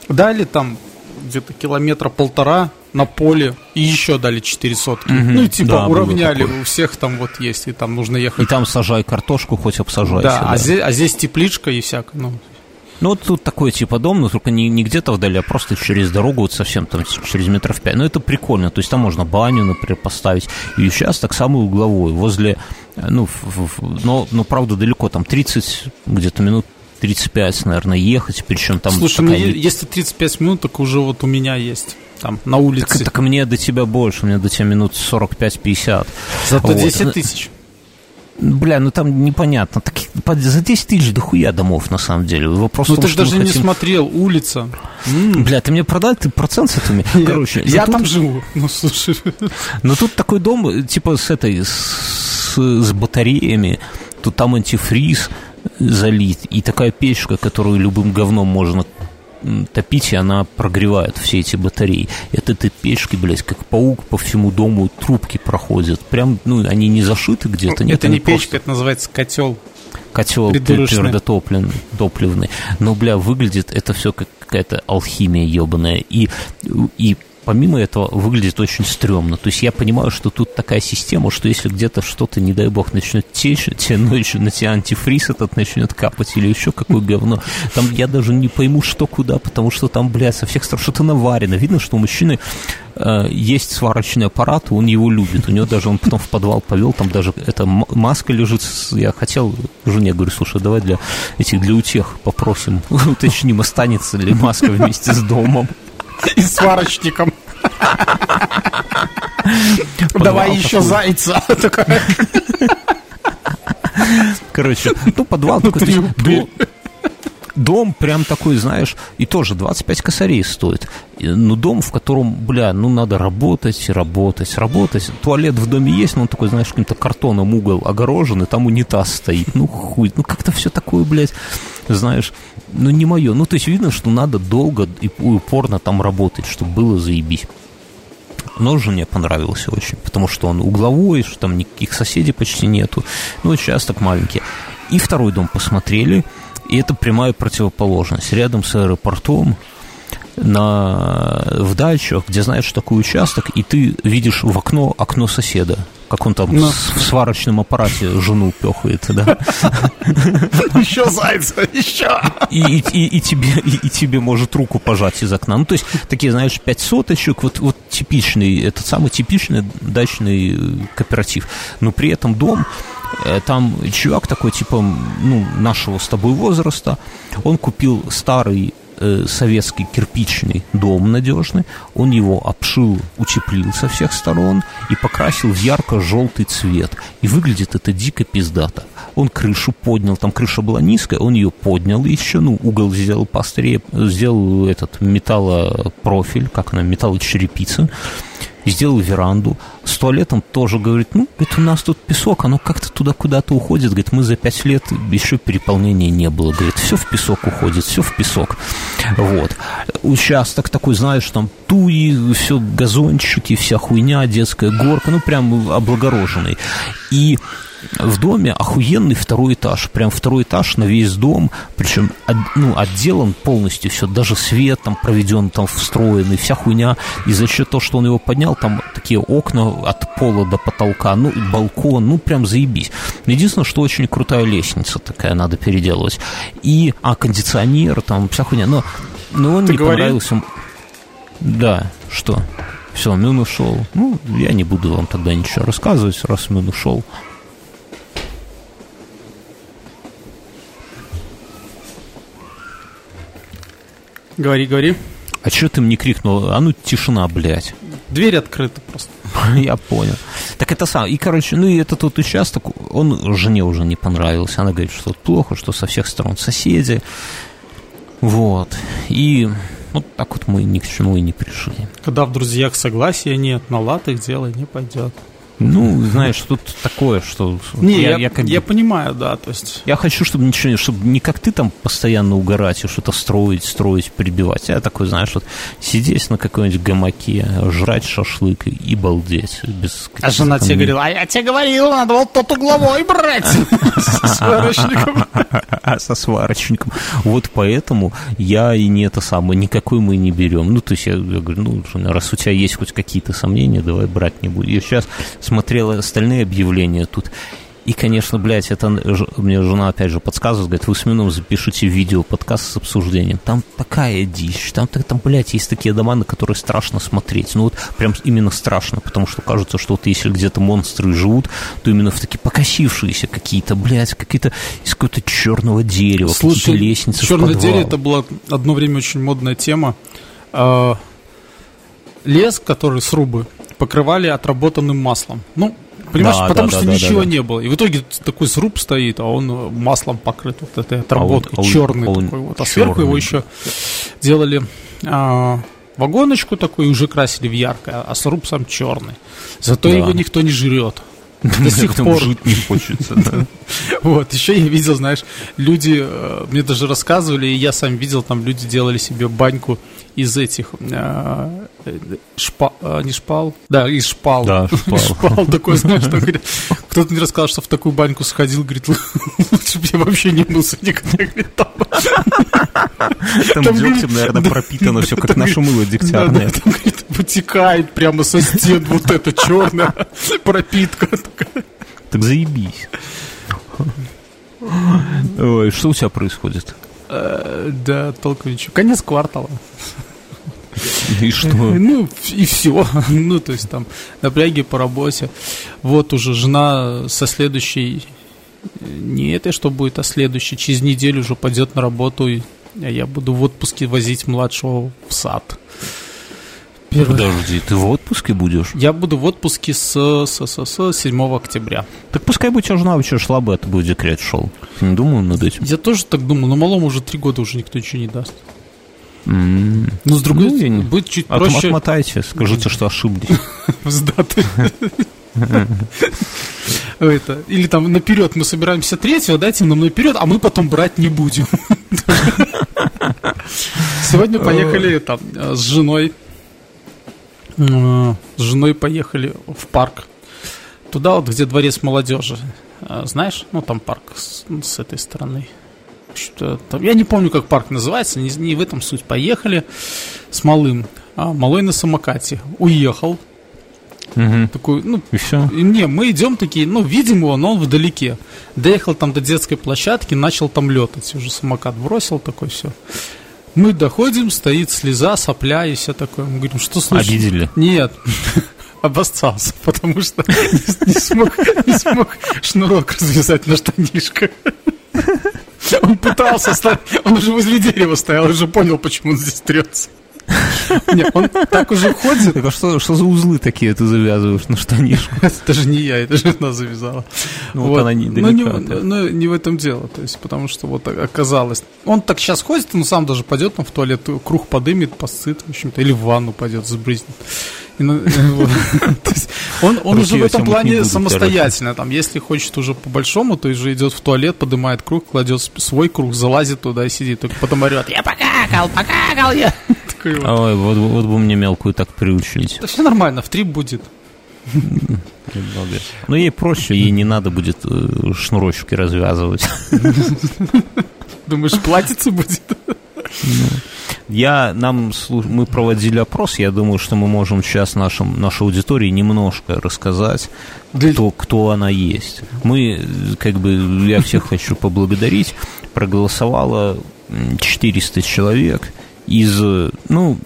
Дали там где-то километра полтора на поле, и еще дали 4 сотки. Мгм. Ну, и типа Да, уравняли, у всех там вот есть, и там нужно И ехать. там сажай картошку, хоть обсажайся. да, А, здесь, а здесь тепличка и всякое. Ну, Ну, вот тут такой типа дом, но только не, не где-то вдали, а просто через дорогу, вот совсем там через метров пять. Ну, это прикольно. То есть там можно баню, например, поставить. И участок самый угловой, возле, э, ну, в- в- но, но правда далеко, там 30, где-то минут 35, наверное, ехать, причем там Слушай, такая ну, не- если 35 минут, так уже вот у меня есть. Там, на Так, улице. так мне до тебя больше, мне до тебя минут 45-50. Зато вот. 10 тысяч. Бля, ну там непонятно. Так, за 10 тысяч дохуя домов, на самом деле. Вопрос Ну, том, ты же даже не хотим- смотрел, улица. М. Бля, ты мне продал, ты процент с этими? Короче, я зато- там живу. Ну, слушай. Но тут такой дом, э, типа с этой, с, с батареями, тут там антифриз залит, и такая печка, которую любым говном можно топить, и она прогревает все эти батареи. И от этой печки, блядь, как паук по всему дому трубки проходят. Прям, ну, они не зашиты где-то. нет, это не печка, это называется котел. просто Котел твердотопливный. топливный. Но, бля, выглядит это все как какая-то алхимия ебаная. И, и помимо этого выглядит очень стрёмно. То есть я понимаю, что тут такая система, что если где-то что-то, не дай бог, начнет течь, тебе ночью на тебя антифриз этот начнет капать или еще какое говно. Там я даже не пойму, что куда, потому что там, бля, со всех сторон что-то наварено. Видно, что у мужчины э, есть сварочный аппарат, он его любит. У него даже он потом в подвал повел, там даже эта маска лежит. Я хотел жене, говорю, слушай, давай для этих, для утех попросим, уточним, останется ли маска вместе с домом. И сварочником. Давай еще зайца. Короче, ну, подвал такой, дом, прям такой, знаешь, и тоже 25 косарей стоит. Ну, дом, в котором, бля, ну, надо работать, работать, работать. Туалет в доме есть, но он такой, знаешь, каким-то картоном угол огорожен, и там унитаз стоит. Ну, хуй, ну, как-то все такое, блядь, знаешь, ну, не мое. Ну, то есть видно, что надо долго и упорно там работать, чтобы было заебись. Но жене понравился очень, потому что он угловой, что там никаких соседей почти нету. Ну, участок маленький. И второй дом посмотрели, и это прямая противоположность. Рядом с аэропортом, на, в дачах, где знаешь такой участок, и ты видишь в окно окно соседа, как он там Ну. с- в сварочном аппарате жену пехает, да. Еще зайца, еще. и, и, и- тебе, и, и тебе может руку пожать из окна. Ну, то есть, такие, знаешь, пять соточек, вот, вот типичный, этот самый типичный дачный э, кооператив. Но при этом дом, там чувак такой, типа, ну, нашего с тобой возраста, он купил старый э, советский кирпичный дом надежный, он его обшил, утеплил со всех сторон и покрасил в ярко-желтый цвет. И выглядит это дико пиздато. Он крышу поднял, там крыша была низкая, он ее поднял еще, ну, угол сделал поострее, сделал этот металлопрофиль, как она, металлочерепица, сделал веранду. С туалетом тоже, говорит, ну, это у нас тут песок, оно как-то туда куда-то уходит. Говорит, мы за пять лет еще переполнения не было. Говорит, все в песок уходит, все в песок. Вот. Участок такой, знаешь, там туи, все газончики, вся хуйня, детская горка, ну, прям облагороженный. И в доме охуенный второй этаж. Прям второй этаж на весь дом. Причем ну, отделан полностью все. Даже свет там проведен, там встроенный, вся хуйня. И за счет того, что он его поднял, там такие окна от пола до потолка, ну, и балкон, ну, прям заебись. Единственное, что очень крутая лестница такая, надо переделывать. И, а, кондиционер, там, вся хуйня. Но, но он Ты не говорил? понравился. Да, что? Все, Мюн ушел. Ну, я не буду вам тогда ничего рассказывать, раз Мюн ушел. Говори, говори. А что ты мне крикнул? А ну тишина, блядь. Дверь открыта просто. Я понял. Так это сам. И, короче, ну и этот вот участок, он жене уже не понравился. Она говорит, что плохо, что со всех сторон соседи. Вот. И вот так вот мы ни к чему и не пришли. Когда в друзьях согласия нет, на лад их дело не пойдет. Ну, знаешь, тут такое, что... Не, я, я, как бы- понимаю, да, то есть... Я хочу, чтобы ничего чтобы не как ты там постоянно угорать и что-то строить, строить, прибивать. Я такой, знаешь, вот сидеть на какой-нибудь гамаке, жрать шашлык и, и балдеть. Без А жена каких-то тебе там- говорила, а я тебе говорил, надо вот тот угловой брать с сварочником. со сварочником. Вот поэтому я и не это самое, никакой мы не берем. Ну, то есть я, я говорю, ну, раз у тебя есть хоть какие-то сомнения, давай брать не будем. Я сейчас смотрел остальные объявления тут, и, конечно, блядь, это мне жена опять же подсказывает, говорит, вы с Мином запишите видео, подкаст с обсуждением. Там такая дичь, там, там, блядь, есть такие дома, на которые страшно смотреть. Ну вот прям именно страшно, потому что кажется, что вот если где-то монстры живут, то именно в такие покосившиеся какие-то, блядь, какие-то из какого-то черного дерева, Слушай, какие-то лестницы черное дерево это была одно время очень модная тема. А, лес, который срубы, покрывали отработанным маслом. Ну, Понимаешь, да, потому да, что да, ничего не было. И в итоге такой сруб стоит, а он э, маслом покрыт вот этой отработкой, а он, черный он, такой вот. А черный. сверху его еще делали а, вагоночку такую и уже красили в яркое, а сруб сам черный. Зато его никто не жрет. До сих пор. Жить не хочется, да. Вот, еще я видел, знаешь, люди, э, мне даже рассказывали, и я сам видел, там люди делали себе баньку из этих э, э, не шпал, да, из шпал. Да, шпал. шпал такой, знаешь, там, говорит, кто-то мне рассказал, что в такую баньку сходил, говорит, лучше бы я вообще не мылся никогда, говорит, там. Там, там дегтем, наверное, пропитано все, как наше мыло дегтярное. там, говорит, вытекает прямо со стен вот эта черная пропитка. Так заебись. Ой, что у тебя происходит? Э, да, толку ничего. Конец квартала. И что? Ну, и все. Ну, то есть там напряги по работе. Вот уже жена со следующей, не этой, что будет, а следующей, через неделю уже пойдет на работу, и я буду в отпуске возить младшего в сад. Первый. Подожди, ты в отпуске будешь? Я буду в отпуске с, с, с, с 7 октября. Так пускай бы тебя жена вообще шла бы, это бы декрет шел. Не думаю над этим. Я тоже так думал, но малому уже три года уже никто ничего не даст. Mm. Но с другой ну, стороны, будет чуть а проще... отмотайте, скажите, что ошиблись. С даты. Это, или там наперед мы собираемся третьего, дайте нам наперед, а мы потом брать не будем. Сегодня поехали там с женой с женой поехали в парк. Туда вот, где дворец молодежи. А, знаешь, ну там парк с, с этой стороны. Что там, я не помню, как парк называется, не, не в этом суть. Поехали с малым. А, малой на самокате. Уехал. Угу. Такой, ну, и все. И мне, мы идем такие, ну, видим его, но он вдалеке. Доехал там до детской площадки, начал там летать. Уже самокат бросил, такой все. Мы доходим, стоит слеза, сопля и все такое. Мы говорим, что случилось? Обидели? Нет. Обоссался, потому что не, не, смог, не смог шнурок развязать на штанишках. Он пытался, он уже возле дерева стоял, уже понял, почему он здесь трется. Нет, он так уже ходит. Так а что, что за узлы такие ты завязываешь на штанишку? Это же не я, это жена завязала. Ну, вот, вот она не но не, но не в этом дело, то есть, потому что вот оказалось. Он так сейчас ходит, он сам даже пойдет там в туалет, круг подымет, посыт, в общем-то, или в ванну пойдет, сбрызнет. Он, он уже в этом плане самостоятельно. Там, если хочет уже по большому, то уже идет в туалет, поднимает круг, кладет свой круг, залазит туда и сидит. Только потом орет, я покакал, покакал я. Ой, вот, вот бы мне мелкую так приучить. Да все нормально, в трип будет. Ну, ей проще, ей не надо будет э, шнурочки развязывать. Думаешь, платится будет? Я, нам, мы проводили опрос, я думаю, что мы можем сейчас нашим, нашей аудитории немножко рассказать, да. кто, кто она есть. Мы, как бы, я всех хочу поблагодарить, проголосовало 400 человек из, ну,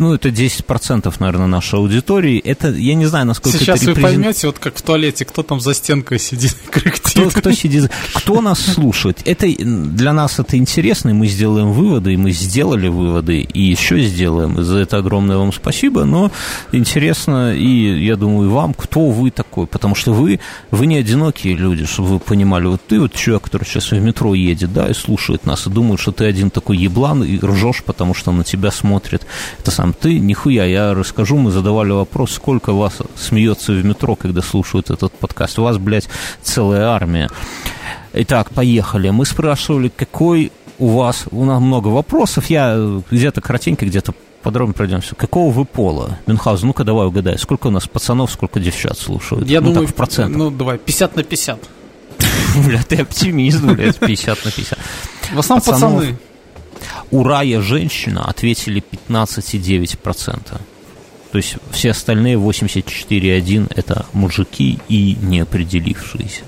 ну, это 10%, наверное, нашей аудитории. Это, я не знаю, насколько Сейчас это репрезент... вы поймете, вот как в туалете, кто там за стенкой сидит, Кто, кто сидит, кто нас слушает. Это, для нас это интересно, и мы сделаем выводы, и мы сделали выводы, и еще сделаем. За это огромное вам спасибо, но интересно, и я думаю, и вам, кто вы такой, потому что вы, вы не одинокие люди, чтобы вы понимали, вот ты вот человек, который сейчас в метро едет, да, и слушает нас, и думает, что ты один такой еблан, и ржешь, потому что на тебя смотрит. Это сам ты, нихуя, я расскажу, мы задавали вопрос, сколько вас смеется в метро, когда слушают этот подкаст. У вас, блядь, целая армия. Итак, поехали. Мы спрашивали, какой у вас, у нас много вопросов, я где-то коротенько, где-то подробно пройдемся. Какого вы пола? Мюнхгаузен, ну-ка давай угадай, сколько у нас пацанов, сколько девчат слушают? Я ну, думаю, так, в процентах. Ну, давай, 50 на 50. Бля, ты оптимист, блядь, 50 на 50. В основном пацаны. У рая женщина ответили 15,9%. То есть все остальные 84,1% это мужики и неопределившиеся.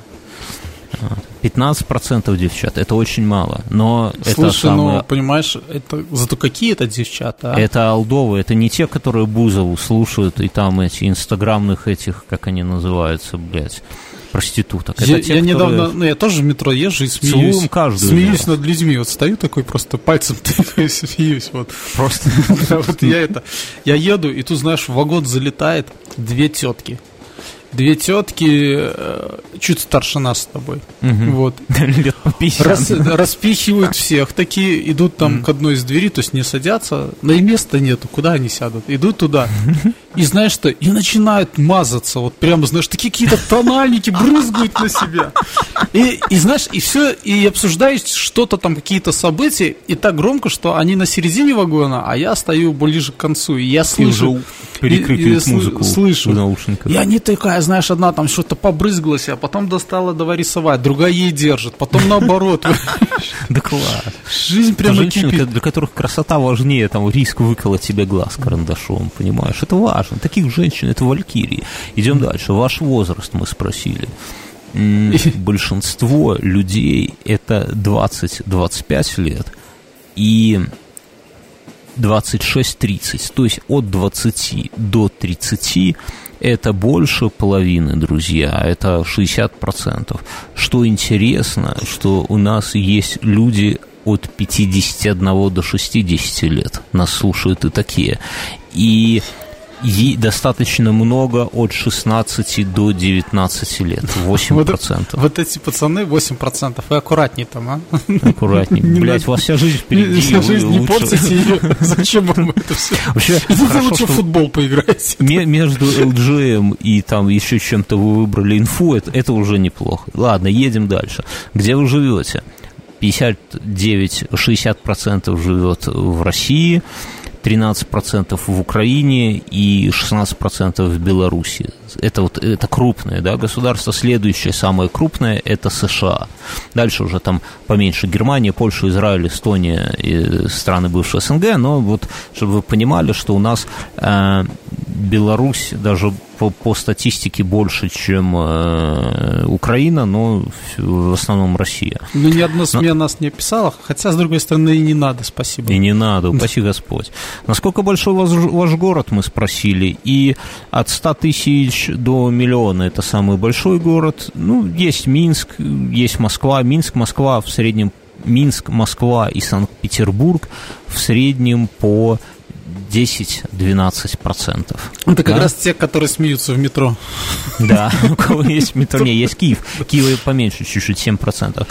Вот. 15% девчат, это очень мало, но это Слушай, самое... ну, понимаешь, это зато какие это девчата, а? Это алдовы, это не те, которые Бузову слушают, и там эти инстаграмных этих, как они называются, блядь, проституток. Это Я, те, я которые- недавно, ну я тоже в метро езжу и смеюсь. Целуем каждую Смеюсь над людьми. Вот стою такой просто пальцем смеюсь. Вот. Просто... Вот я это, я еду, и тут, знаешь, в вагон залетает две тетки. Две тетки э, чуть старше нас с тобой. Мгм. Вот. Лет по 50. Рас- распихивают всех, такие идут там к одной из дверей, то есть не садятся, но и места нету, куда они сядут, идут туда. И знаешь что, и начинают мазаться, вот прямо, знаешь, такие какие-то тональники брызгают на себя. И, и знаешь, и все, и обсуждаешь что-то там, какие-то события, и так громко, что они на середине вагона, а я стою ближе к концу, и я И слышу. уже и- и сл- музыку слышу. в наушниках. И они такая, знаешь, одна там что-то побрызгалась, а потом достала давай рисовать, другая ей держит, потом наоборот. Да класс. Жизнь прямо Женщины, кипит. для которых красота важнее, там, риск выколоть тебе глаз карандашом, понимаешь? Это важно. Таких женщин, это валькирии. Идем дальше. Ваш возраст мы спросили. Большинство людей это 20-25 лет и 26-30, то есть от 20 до 30 это больше половины, друзья, это 60%. Что интересно, что у нас есть люди от 51 до 60 лет, нас слушают и такие. И и достаточно много от 16 до 19 лет, 8%. Вот эти пацаны 8%, вы аккуратней там, а? Аккуратней. Не Блять, у вас вся жизнь впереди. Вся жизнь не портите ее. Зачем вам это все? Вообще, Идите лучше в футбол поиграйте. ме- между LGM и там еще чем-то вы выбрали инфу, это, это уже неплохо. Ладно, едем дальше. Где вы живете? 59-60% живет в России, 13% в Украине и 16% в Беларуси. Это вот это крупное, да, государство. Следующее, самое крупное, это США. Дальше уже там поменьше Германия, Польша, Израиль, Эстония и страны бывшего СНГ. Но вот, чтобы вы понимали, что у нас э, Беларусь даже по, по статистике больше, чем э, Украина, но в основном Россия. Ну, ни одна СМИ нас не описала, хотя, с другой стороны, и не надо, спасибо. И не надо, упаси Господь. Насколько большой ваш, ваш город, мы спросили. И от 100 тысяч до миллиона это самый большой город. Ну, есть Минск, есть Москва. Минск, Москва в среднем... Минск, Москва и Санкт-Петербург в среднем по 10-12%. Это как Да? раз те, которые смеются в метро. Да, у кого есть метро, не, есть Киев. Киева поменьше, чуть-чуть, 7%.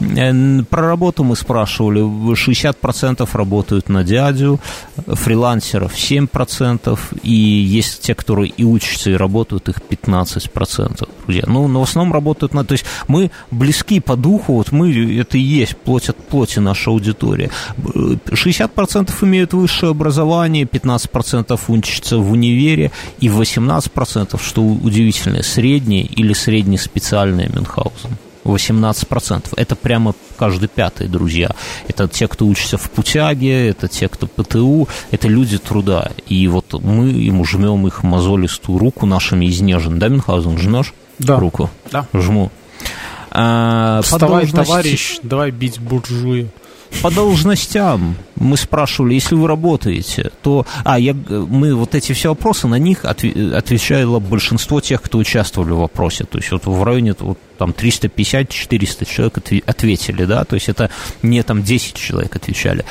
Э, Про работу мы спрашивали, 60% работают на дядю, фрилансеров 7%, и есть те, которые и учатся, и работают, их 15%. Друзья. Ну, но в основном работают на... То есть мы близки по духу, вот мы, это и есть плоть от плоти наша аудитория. Э, 60% имеют высшее образование, 15% учатся в универе, и 18%, что удивительно, среднее или среднеспециальное Мюнхгаузен. 18%. Это прямо каждый пятый, друзья. Это те, кто учится в Путяге, это те, кто ПТУ, это люди труда. И вот мы ему жмем их мозолистую руку нашими изнеженными. Да, Мюнхгаузен, жмешь Да. руку? Да. Жму. А, Вставай, товарищ, давай бить буржуя. По должностям мы спрашивали, если вы работаете, то... А, я, мы вот эти все вопросы, на них отве- отвечало большинство тех, кто участвовали в вопросе. То есть вот в районе вот, там 350-400 человек отве- ответили, да, то есть это не там 10 человек отвечали.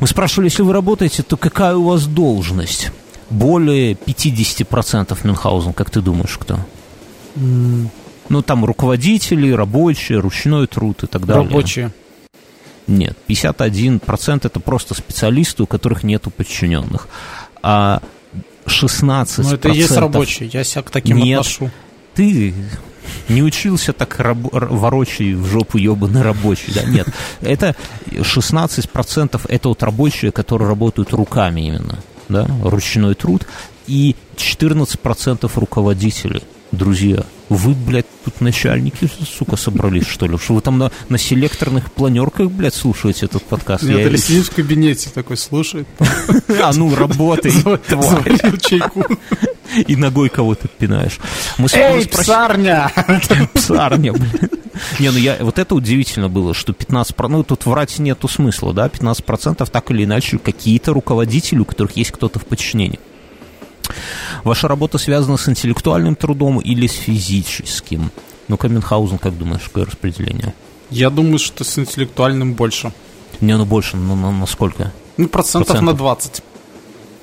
Мы спрашивали, если вы работаете, то какая у вас должность? Более 50% Мюнхгаузен, как ты думаешь, кто? Ну, там руководители, рабочие, ручной труд и так далее. Рабочие. Нет, 51% это просто специалисты, у которых нету подчиненных. А 16%... Ну, это и есть рабочие, я себя к таким Нет. отношу. Ты не учился так раб- ворочай в жопу ебаный рабочий, да? Нет, это 16% это вот рабочие, которые работают руками именно, да, ручной труд, и 14% руководителей. Друзья, вы, блядь, тут начальники, сука, собрались, что ли? Что вы там на, на селекторных планерках, блядь, слушаете этот подкаст? Нет, или сидишь в кабинете такой, слушает. А ну, работай, тварь. чайку. И ногой кого-то пинаешь. Мы Эй, псарня! Псарня, блядь. Не, ну я, вот это удивительно было, что 15%, ну тут врать нету смысла, да, 15% так или иначе какие-то руководители, у которых есть кто-то в подчинении. Ваша работа связана с интеллектуальным трудом или с физическим? Ну, Каменхаузен, как думаешь, какое распределение? Я думаю, что с интеллектуальным больше. Не, ну больше, ну на, на сколько? Ну, процентов, процентов. на 20.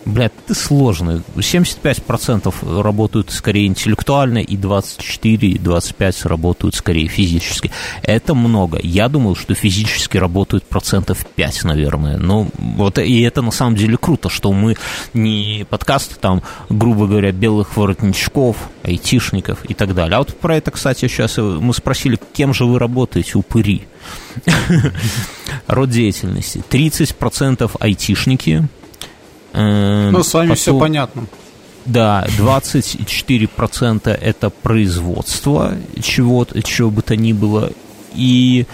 Блядь, ты сложный. 75% работают скорее интеллектуально, и 24, и 25 работают скорее физически. Это много. Я думал, что физически работают процентов 5, наверное. Но вот и это на самом деле круто, что мы не подкасты там, грубо говоря, белых воротничков, айтишников и так далее. А вот про это, кстати, сейчас мы спросили, кем же вы работаете, упыри. Род деятельности. 30% айтишники, Эм, ну, с вами потом, все понятно. Да, 24% это производство чего-то, чего бы то ни было, и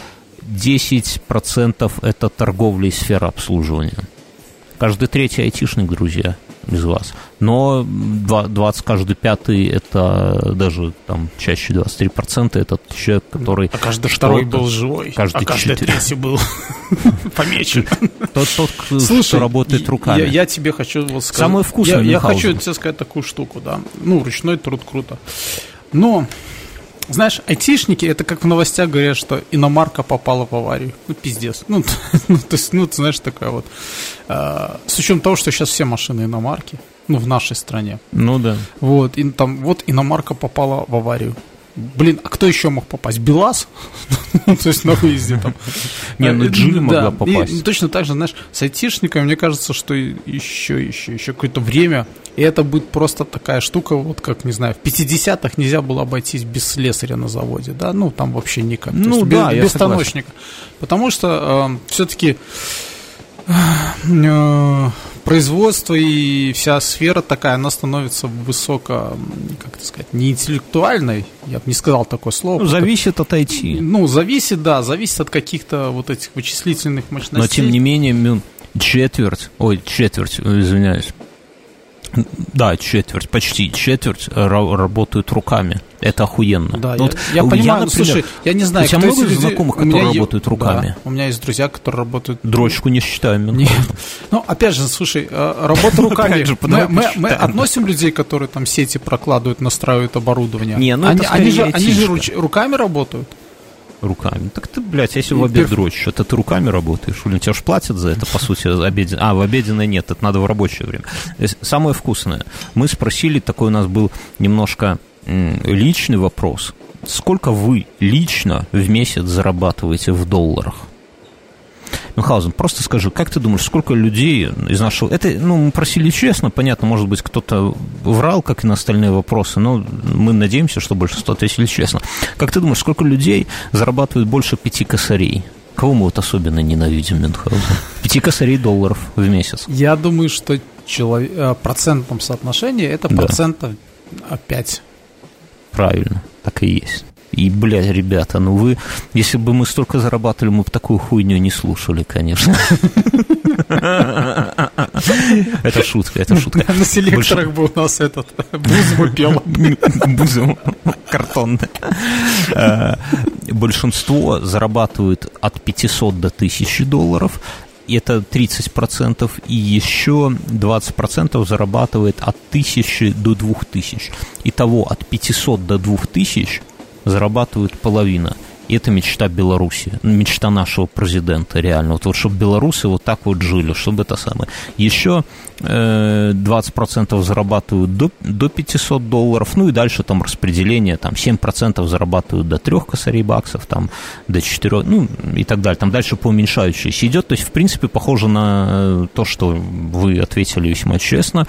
10% это торговля и сфера обслуживания. Каждый третий айтишник, друзья из вас. Но 20 каждый пятый, это даже там чаще 23%, это человек, который... А каждый второй был живой, каждый а каждый 4... третий был помечен. Тот, тот Слушай, кто работает руками. Я, я тебе хочу вот сказать... Самое вкусное Я, я хочу тебе сказать такую штуку, да. Ну, ручной труд круто. Но знаешь, айтишники, это как в новостях говорят, что иномарка попала в аварию. Ну, пиздец. Ну, ну то есть, ну, ты знаешь, такая вот... Э, с учетом того, что сейчас все машины иномарки, ну, в нашей стране. Ну, да. Вот, и там, вот иномарка попала в аварию. Блин, а кто еще мог попасть? БелАЗ? Ну, то есть на выезде там. Не, ну Джили могла попасть. точно так же, знаешь, с айтишниками, мне кажется, что еще, еще, еще какое-то время, и это будет просто такая штука, вот как, не знаю, в 50-х нельзя было обойтись без слесаря на заводе, да, ну, там вообще никак. Ну, да, без, станочника. Потому что э, все-таки э, производство и вся сфера такая, она становится высоко, как это сказать, не интеллектуальной, я бы не сказал такое слово. Ну, зависит от IT. Ну, зависит, да, зависит от каких-то вот этих вычислительных мощностей. Но, тем не менее, четверть, ой, четверть, извиняюсь, да, четверть, почти четверть работают руками. Это охуенно. Да, ну, вот я, я понимаю, я, например, слушай, я не знаю, у тебя много людей... знакомых, которые работают руками? Да, у меня есть друзья, которые работают... Дрочку не считаем. Нет. Ну, опять же, слушай, э, работа руками... мы, мы, мы относим людей, которые там сети прокладывают, настраивают оборудование. Не, ну они, они, же, они же руками работают руками. Так ты, блядь, если в обед дрочишь, это ты руками работаешь? Или тебя же платят за это, по сути, обеден... А, в обеденное нет, это надо в рабочее время. Самое вкусное. Мы спросили, такой у нас был немножко личный вопрос. Сколько вы лично в месяц зарабатываете в долларах? Мюнхгаузен, просто скажи, как ты думаешь, сколько людей из нашего... Это, ну, мы просили честно, понятно, может быть, кто-то врал, как и на остальные вопросы, но мы надеемся, что большинство ответили честно. Как ты думаешь, сколько людей зарабатывают больше пяти косарей? Кого мы вот особенно ненавидим, Мюнхгаузен? Пяти косарей долларов в месяц. Я думаю, что человек, э, процентном соотношении это да. процентов 5. Правильно, так и есть. И, блядь, ребята, ну вы, если бы мы столько зарабатывали, мы бы такую хуйню не слушали, конечно. Это шутка, это шутка. На селекторах бы у нас этот Бузова пел. Бузова, картонная. Э, большинство зарабатывает от 500 до 1000 долларов, это 30%, и еще 20% зарабатывает от 1000 до 2000. Итого от 500 до 2000 зарабатывают половина. И это мечта Беларуси, мечта нашего президента, реально. Вот, вот чтобы белорусы вот так вот жили, чтобы это самое. Еще э, 20% зарабатывают до, до 500 долларов, ну и дальше там распределение, там 7% зарабатывают до 3 косарей баксов, там до 4, ну и так далее. Там дальше по уменьшающейся идет. То есть, в принципе, похоже на э, то, что вы ответили весьма честно.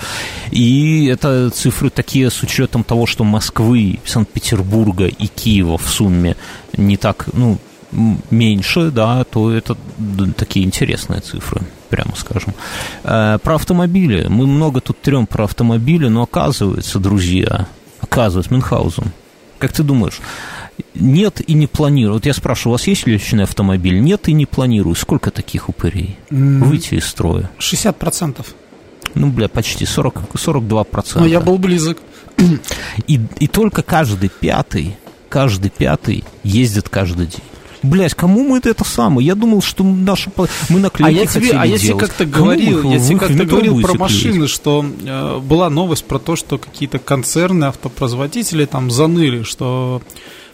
И это цифры такие с учетом того, что Москвы, Санкт-Петербурга и Киева в сумме не так, ну, меньше, да, то это такие интересные цифры, прямо скажем. Э, про автомобили. Мы много тут трем про автомобили, но оказывается, друзья, заказывает Мюнхгаузен. Как ты думаешь, нет и не планирую. Вот я спрашиваю, у вас есть личный автомобиль? Нет и не планирую. Сколько таких упырей? Выйти из строя. 60%. Ну, бля, почти 40, 42%. Но я был близок. И, и только каждый пятый, каждый пятый ездит каждый день. Блять, кому мы это, это самое? Я думал, что наши мы наклейки а я тебе, А я тебе как-то говорил, я тебе как-то говорил про машины, что э, была новость про то, что какие-то концерны, автопроизводители там заныли, что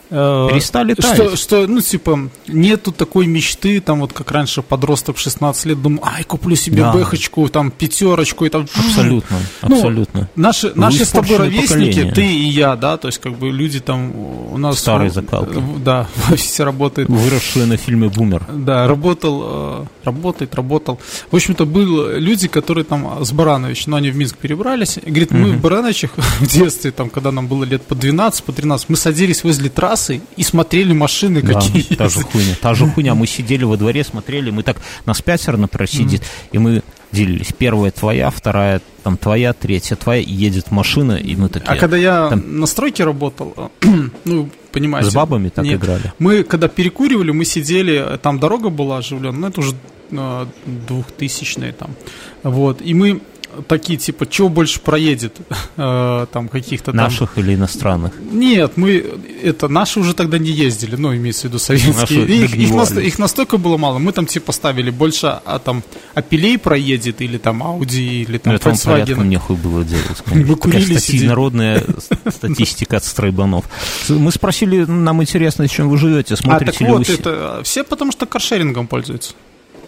Перестали таять. Что, что, ну, типа, нету такой мечты, там, вот как раньше подросток в 16 лет думал, ай, куплю себе да. бэхочку, там, пятерочку, и там... Абсолютно, ну, абсолютно. Наши, наши с тобой ровесники, поколение. ты и я, да, то есть, как бы, люди там у нас... Старый закалки. Да, в офисе работает. Выросшие на фильме «Бумер». Да, работал, э, работает, работал. В общем-то, были люди, которые там с Баранович, но они в Минск перебрались, говорит, мы в Барановичах в детстве, там, когда нам было лет по 12, по 13, мы садились возле трассы, трассы и смотрели машины да, какие та же хуйня, та же хуйня. Мы сидели во дворе, смотрели, мы так, нас пятеро, например, сидит, mm. и мы делились. Первая твоя, вторая там твоя, третья твоя, и едет машина, и мы такие... А когда я там, на стройке работал, ну, понимаете... С бабами так нет, играли? Мы, когда перекуривали, мы сидели, там дорога была оживленная, ну, это уже э, двухтысячные там, вот, и мы такие, типа, чего больше проедет, э, там, каких-то Наших или иностранных? Нет, мы, это, наши уже тогда не ездили, ну, имеется в виду советские. Их, их, нас, их настолько было мало, мы там, типа, ставили больше, а там, Апелей проедет, или там Audi, или там ну, Volkswagen. Это нехуй было делать. Мы курили, Народная статистика от стройбанов. Мы спросили, нам интересно, чем вы живете, смотрите а, так ли вот, вы... это все потому что каршерингом пользуются.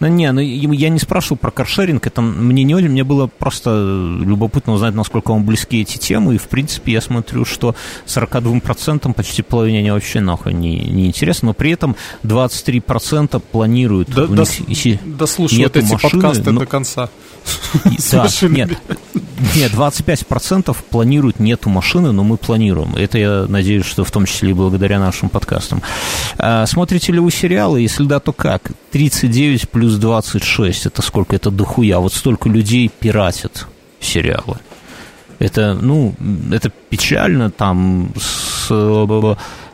Ну, не, ну я не спрашивал про каршеринг, это мне не очень, мне было просто любопытно узнать, насколько вам близки эти темы, и, в принципе, я смотрю, что 42% почти половине они вообще нахуй не, не интересно, но при этом 23% планируют. Да, у дос, них, дослушивают эти машины, подкасты но... до конца. Да, нет, нет, 25% планируют нету машины, но мы планируем. Это я надеюсь, что в том числе и благодаря нашим подкастам. А, смотрите ли вы сериалы? Если да, то как? 39 плюс 26, это сколько? Это дохуя. Вот столько людей пиратят сериалы. Это, ну, это печально, там, с,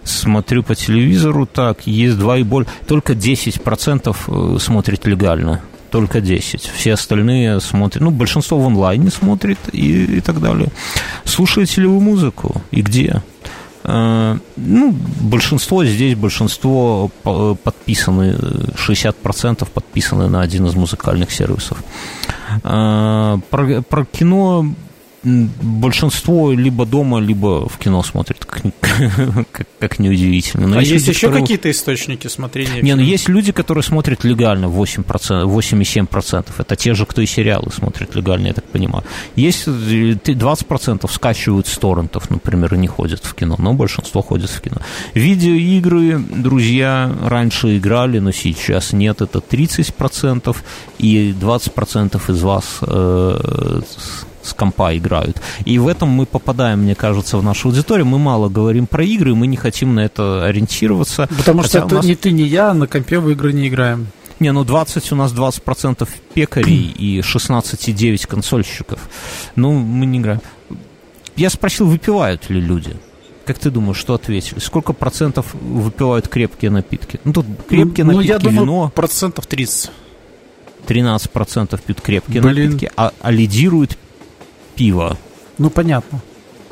смотрю по телевизору, так, есть два и более, только 10% э, смотрит легально только 10. Все остальные смотрят, ну, большинство в онлайне смотрит и, и так далее. Слушаете ли вы музыку и где? Э, ну, большинство здесь, большинство подписаны, 60% подписаны на один из музыкальных сервисов. Э, про, про кино большинство либо дома, либо в кино смотрит, как, как, как неудивительно. Но а есть, есть еще которые... какие-то источники смотрения? Не, ну есть люди, которые смотрят легально 8%, 8,7%. Это те же, кто и сериалы смотрят легально, я так понимаю. Есть 20% э, скачивают с торрентов, например, и не ходят в кино, но большинство ходят в кино. Видеоигры, друзья, раньше играли, но сейчас нет, это 30%, и 20% из вас э, с компа играют. И в этом мы попадаем, мне кажется, в нашу аудиторию. Мы мало говорим про игры, мы не хотим на это ориентироваться. Потому что это нас... ни ты, ни я на компе в игры не играем. Не, ну 20 у нас 20% пекарей и 16,9 консольщиков. Ну, мы не играем. Я спросил, выпивают ли люди. Как ты думаешь, что ответили? Сколько процентов выпивают крепкие напитки? Ну, тут крепкие ну, напитки, я думаю, вино... процентов 30. 13% пьют крепкие Блин. напитки, а, а лидирует пиво. Ну, понятно.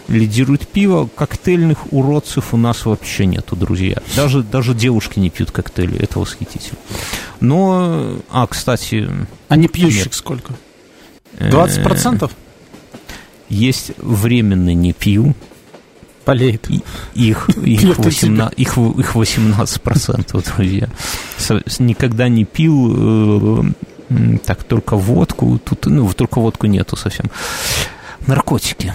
Лидирует пиво, коктейльных уродцев у нас вообще нету, друзья. Даже, даже девушки не пьют коктейли, это восхитительно. Но, а, кстати... А не пьющих нет. сколько? 20%? Есть временно не пью. Болеет. Их, их, 18, их, их 18%, друзья. Никогда не пил э, так, только водку. Тут, ну, только водку нету совсем. Наркотики.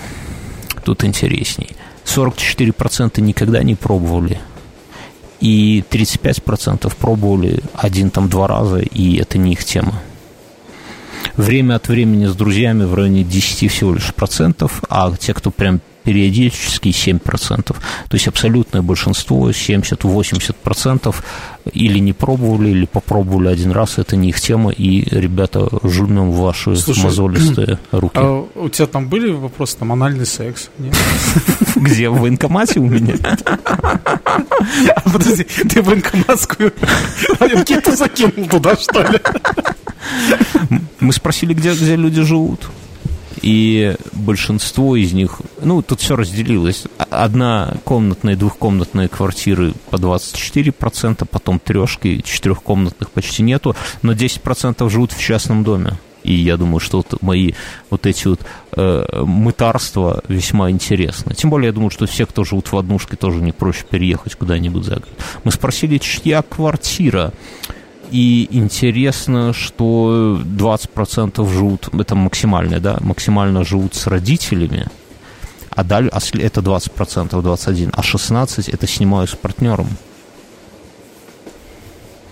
Тут интересней. 44% никогда не пробовали. И 35% пробовали один там два раза, и это не их тема. Время от времени с друзьями в районе 10 всего лишь процентов, а те, кто прям периодически 7%. То есть абсолютное большинство, 70-80% или не пробовали, или попробовали один раз, это не их тема, и ребята жмем в ваши Слушай, мозолистые руки. А у тебя там были вопросы, там, анальный секс? Где, в военкомате у меня? А подожди, ты военкоматскую анкету закинул туда, что ли? Мы спросили, где, где люди живут и большинство из них, ну, тут все разделилось. Одна комнатная, двухкомнатные квартиры по 24%, потом трешки, четырехкомнатных почти нету, но 10% живут в частном доме. И я думаю, что вот мои вот эти вот э, мытарства весьма интересны. Тем более, я думаю, что все, кто живут в однушке, тоже не проще переехать куда-нибудь за город. Мы спросили, чья квартира. И интересно, что 20% живут, это максимально, да, максимально живут с родителями, а далее, а это 20%, 21%, а 16% это снимаю с партнером.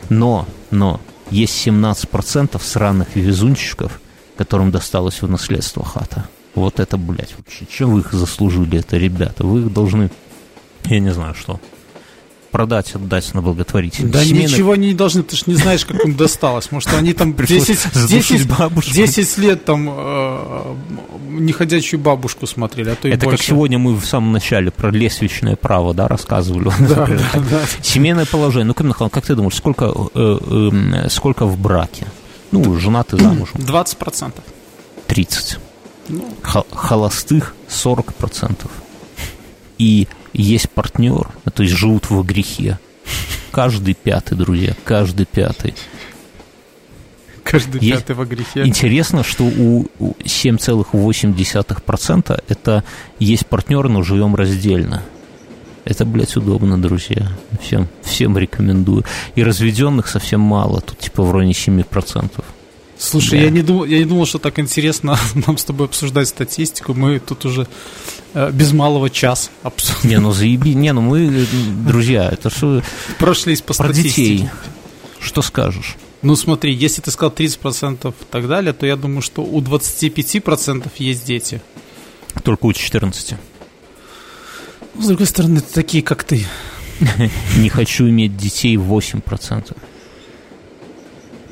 Но, но, есть 17% сраных везунчиков, которым досталось в наследство хата. Вот это, блядь, вообще, чем вы их заслужили, это, ребята? Вы их должны, я не знаю что, продать, отдать на благотворительность. Да Семейных... ничего они не должны, ты же не знаешь, как им досталось. Может, они там 10, 10, 10 лет там э, неходячую бабушку смотрели, а то и Это больше. как сегодня мы в самом начале про лесвичное право, да, рассказывали. Да, да, да. Семейное положение. Ну, Камил Михайлович, как ты думаешь, сколько, э, э, сколько в браке? Ну, женаты замужем. 20%. 30%. Ну. Холостых 40%. И есть партнер, а то есть живут во грехе. Каждый пятый, друзья, каждый пятый. Каждый есть... пятый во грехе. Интересно, что у 7,8% это есть партнер, но живем раздельно. Это, блядь, удобно, друзья. Всем, всем рекомендую. И разведенных совсем мало, тут типа в районе 7%. Слушай, да. я, не думал, я не думал, что так интересно нам с тобой обсуждать статистику. Мы тут уже э, без малого час обсуждаем. Не, ну заеби, не, ну мы, друзья, это что... Прошлись по Про статистике. детей. Что скажешь? Ну смотри, если ты сказал 30% и так далее, то я думаю, что у 25% есть дети. Только у 14. С другой стороны, такие, как ты. Не хочу иметь детей 8%.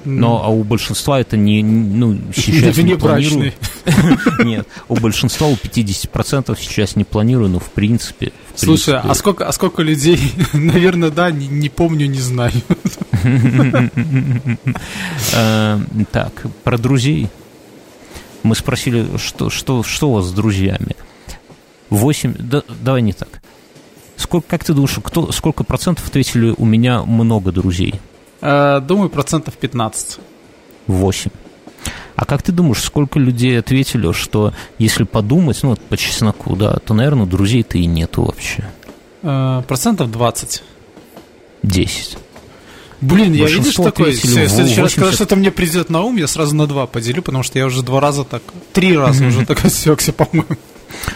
Но а у большинства это не, ну, сейчас не, не планирую. Нет, у большинства, у 50% сейчас не планирую, но в принципе. В Слушай, принципе... а сколько, а сколько людей, наверное, да, не, не помню, не знаю. Э, так, про друзей. Мы спросили, что, что, что у вас с друзьями? 8, да, давай не так. Сколько, как ты думаешь, кто, сколько процентов ответили, у меня много друзей? Э, думаю, процентов 15. 8. А как ты думаешь, сколько людей ответили, что если подумать, ну, вот по чесноку, да, то, наверное, друзей-то и нету вообще? Э, процентов 20. 10. Блин, я видишь такой, в следующий раз, когда что-то мне придет на ум, я сразу на два поделю, потому что я уже два раза так, три раза уже так осекся, по-моему.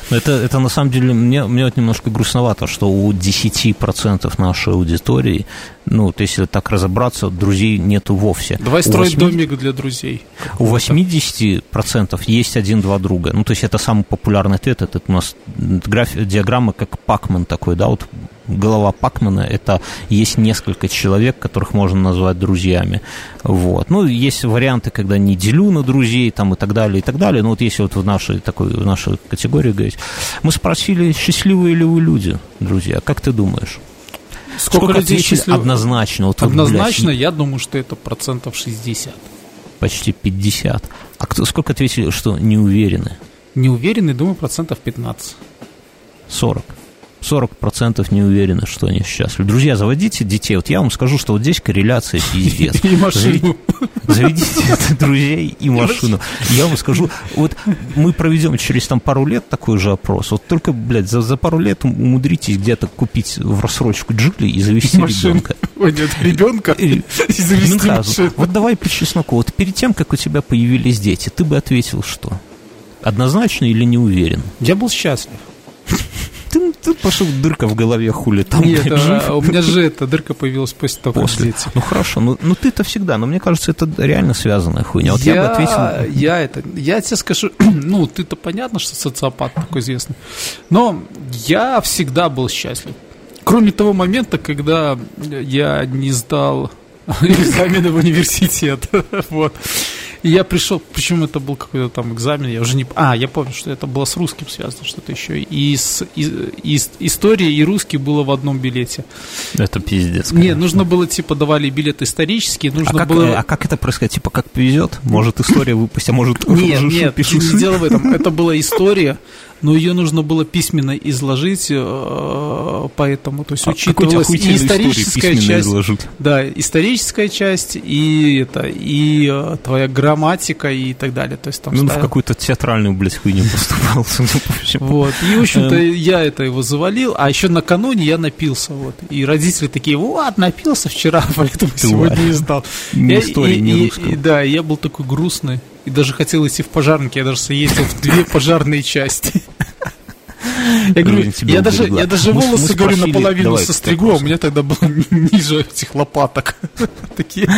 Это, это на самом деле, мне, мне вот немножко грустновато, что у 10% нашей аудитории, ну, то если так разобраться, друзей нету вовсе. Давай строить 80... домик для друзей. У 80% есть один-два друга. Ну, то есть это самый популярный ответ. Это у нас граф... диаграмма как Пакман такой, да, вот голова Пакмана, это есть несколько человек, которых можно назвать друзьями. Вот. Ну, есть варианты, когда не делю на друзей там, и так далее, и так далее. Но вот если вот в нашей, такой, в нашей категории говорить, мы спросили, счастливые ли вы люди, друзья, как ты думаешь? Сколько, Сколько людей счастливы? Однозначно. Вот Однозначно, блядь, я думаю, что это процентов 60. Почти 50. А кто, сколько ответили, что не уверены? Не уверены, думаю, процентов 15. 40. 40% не уверены, что они счастливы. Друзья, заводите детей. Вот я вам скажу, что вот здесь корреляция пиздец. И машину. Заведите друзей и машину. Я вам скажу, вот мы проведем через там пару лет такой же опрос. Вот только, блядь, за, за пару лет умудритесь где-то купить в рассрочку джигли и завести ребенка. Ой, нет, ребенка и, и завести машину. Вот давай по чесноку. Вот перед тем, как у тебя появились дети, ты бы ответил что? Однозначно или не уверен? Я был счастлив. Ты, ты пошел дырка в голове хули там. Нет, а, у меня же эта дырка появилась после того, после. как Ну хорошо, ну, ну ты-то всегда, но мне кажется, это реально связанная хуйня. Вот я, я бы ответил. Я это, я тебе скажу, ну ты-то понятно, что социопат такой известный, но я всегда был счастлив. Кроме того момента, когда я не сдал экзамены в университет. Вот. И я пришел, причем это был какой-то там экзамен, я уже не... А, я помню, что это было с русским связано, что-то еще. И, с, и, и история, и русский было в одном билете. Это пиздец. Нет, нужно было, типа, давали билет исторический, нужно а как, было... А как это происходит? Типа, как повезет? Может, история выпустить, а может, нет, нет, не дело в этом. Это была история, но ее нужно было письменно изложить, э, поэтому, то есть а учитывалась и историческая часть, изложить? да, историческая часть и это и э, твоя грамматика и так далее, то есть там. Ну, ставил... в какую-то театральную блядь хуйню поступал. Вот и в общем-то эм. я это его завалил, а еще накануне я напился, вот и родители такие, вот напился вчера, поэтому сегодня не сдал. Ни истории, ни русского. Да, я был такой грустный и даже хотел идти в пожарники, я даже съездил в две пожарные части. Я говорю, я даже, я даже волосы, говорю, наполовину состригу, а у меня тогда было ниже этих лопаток. Такие.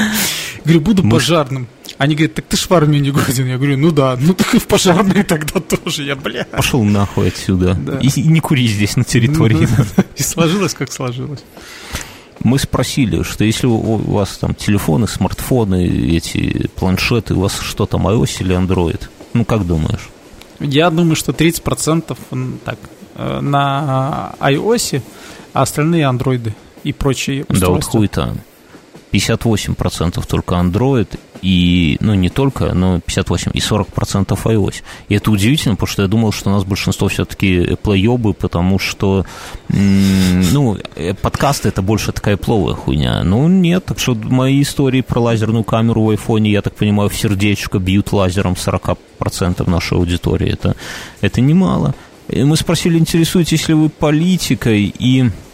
Говорю, буду пожарным. Они говорят, так ты ж в армию не годен. Я говорю, ну да, ну так и в пожарные тогда тоже. Я, бля. Пошел нахуй отсюда. И, и не кури здесь на территории. Ну и сложилось, как сложилось. Мы спросили, что если у вас там телефоны, смартфоны, эти планшеты, у вас что там, iOS или Android? Ну, как думаешь? Я думаю, что 30% так, э, на iOS, а остальные андроиды и прочие устройства. Да вот хуй-то. 58% только Android, и, ну, не только, но 58 и 40% iOS. И это удивительно, потому что я думал, что у нас большинство все-таки плейобы, потому что, ну, э, подкасты это больше такая пловая хуйня. Ну, нет, так что мои истории про лазерную камеру в айфоне, я так понимаю, в сердечко бьют лазером 40% нашей аудитории. Это, это немало. И мы спросили, интересуетесь ли вы политикой, и Э,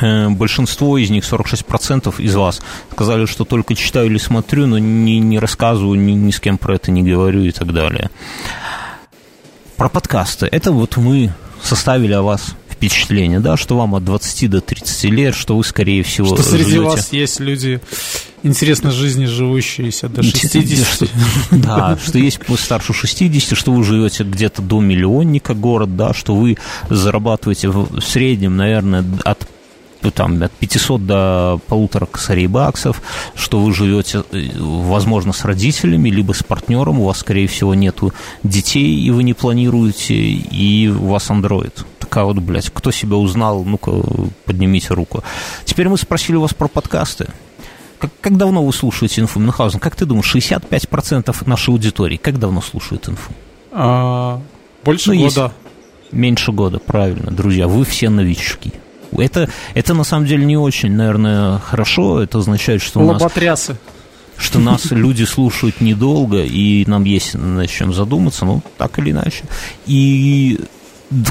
большинство из них, 46% из вас, сказали, что только читаю или смотрю, но не, не рассказываю, ни, ни с кем про это не говорю и так далее. Про подкасты. Это вот мы составили о вас впечатление, да, что вам от 20 до 30 лет, что вы, скорее всего, Что среди живете... вас есть люди интересно жизни живущиеся до 60. Да, что есть старше 60, что вы живете где-то до миллионника город, да, что вы зарабатываете в среднем, наверное, от там, от 500 до полутора косарей баксов, что вы живете, э, возможно, с родителями, либо с партнером, у вас, скорее всего, нету детей, и вы не планируете, и у вас андроид. Такая вот, блядь, кто себя узнал, ну-ка, поднимите руку. Теперь мы спросили вас про подкасты. Как, как давно вы слушаете инфу? Мюнхгаузен, как ты думаешь, 65% нашей аудитории как давно слушают инфу? А, больше ну, года. Меньше года, правильно, друзья, вы все новички. Это, это на самом деле не очень, наверное, хорошо. Это означает, что у нас... Что нас люди слушают недолго, и нам есть над чем задуматься, ну, так или иначе. И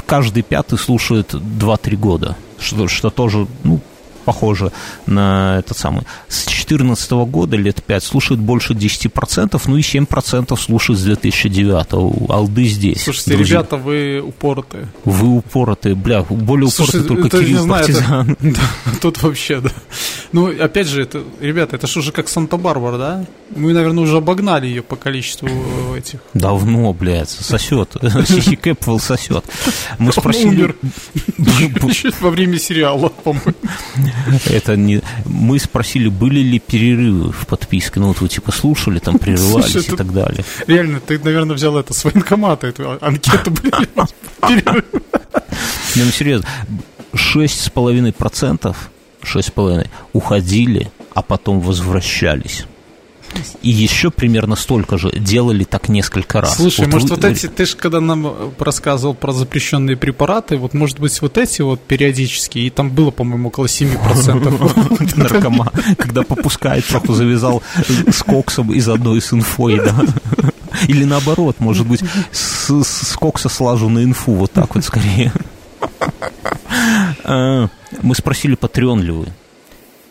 каждый пятый слушает 2-3 года, что, что тоже, ну, похоже на этот самый. С 2014 года, лет 5, слушает больше 10%, ну и 7% слушает с 2009. Алды здесь. Слушайте, друзья. ребята, вы упоротые. Вы упоротые, бля, более упоротые Слушай, только Кирилл знаю, Партизан. Это, да, тут вообще, да. Ну, опять же, это, ребята, это же уже как Санта-Барбара, да? Мы, наверное, уже обогнали ее по количеству этих. Давно, блядь, сосет. Сиси Кэпвелл сосет. Мы спросили... Во время сериала, по-моему. Это не... Мы спросили, были ли перерывы в подписке. Ну, вот вы типа слушали, там прерывались Слушай, и так далее. Реально, ты, наверное, взял это с военкомата, эту анкету, блин, Не, ну серьезно, 6,5%, 6,5% уходили, а потом возвращались. И еще примерно столько же делали так несколько раз. Слушай, вот может, вы... вот эти, ты же когда нам рассказывал про запрещенные препараты, вот, может быть, вот эти вот периодически, и там было, по-моему, около 7%. Наркоман, когда попускает, троху завязал с коксом из одной с инфой, да. Или наоборот, может быть, с, с кокса слажу на инфу, вот так вот скорее. А, мы спросили, патреон ли вы.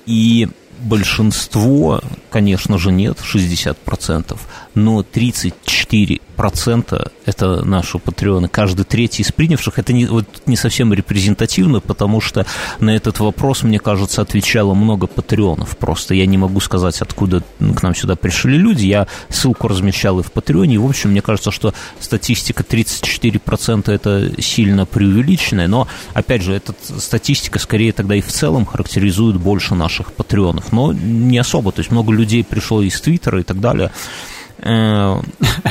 И большинство, конечно же, нет, 60%, но 34% 34% это наши патреоны. Каждый третий из принявших, это не, вот, не совсем репрезентативно, потому что на этот вопрос, мне кажется, отвечало много патреонов. Просто я не могу сказать, откуда к нам сюда пришли люди. Я ссылку размещал и в патреоне. В общем, мне кажется, что статистика 34% это сильно преувеличенная. Но, опять же, эта статистика скорее тогда и в целом характеризует больше наших патреонов. Но не особо. То есть много людей пришло из Твиттера и так далее. А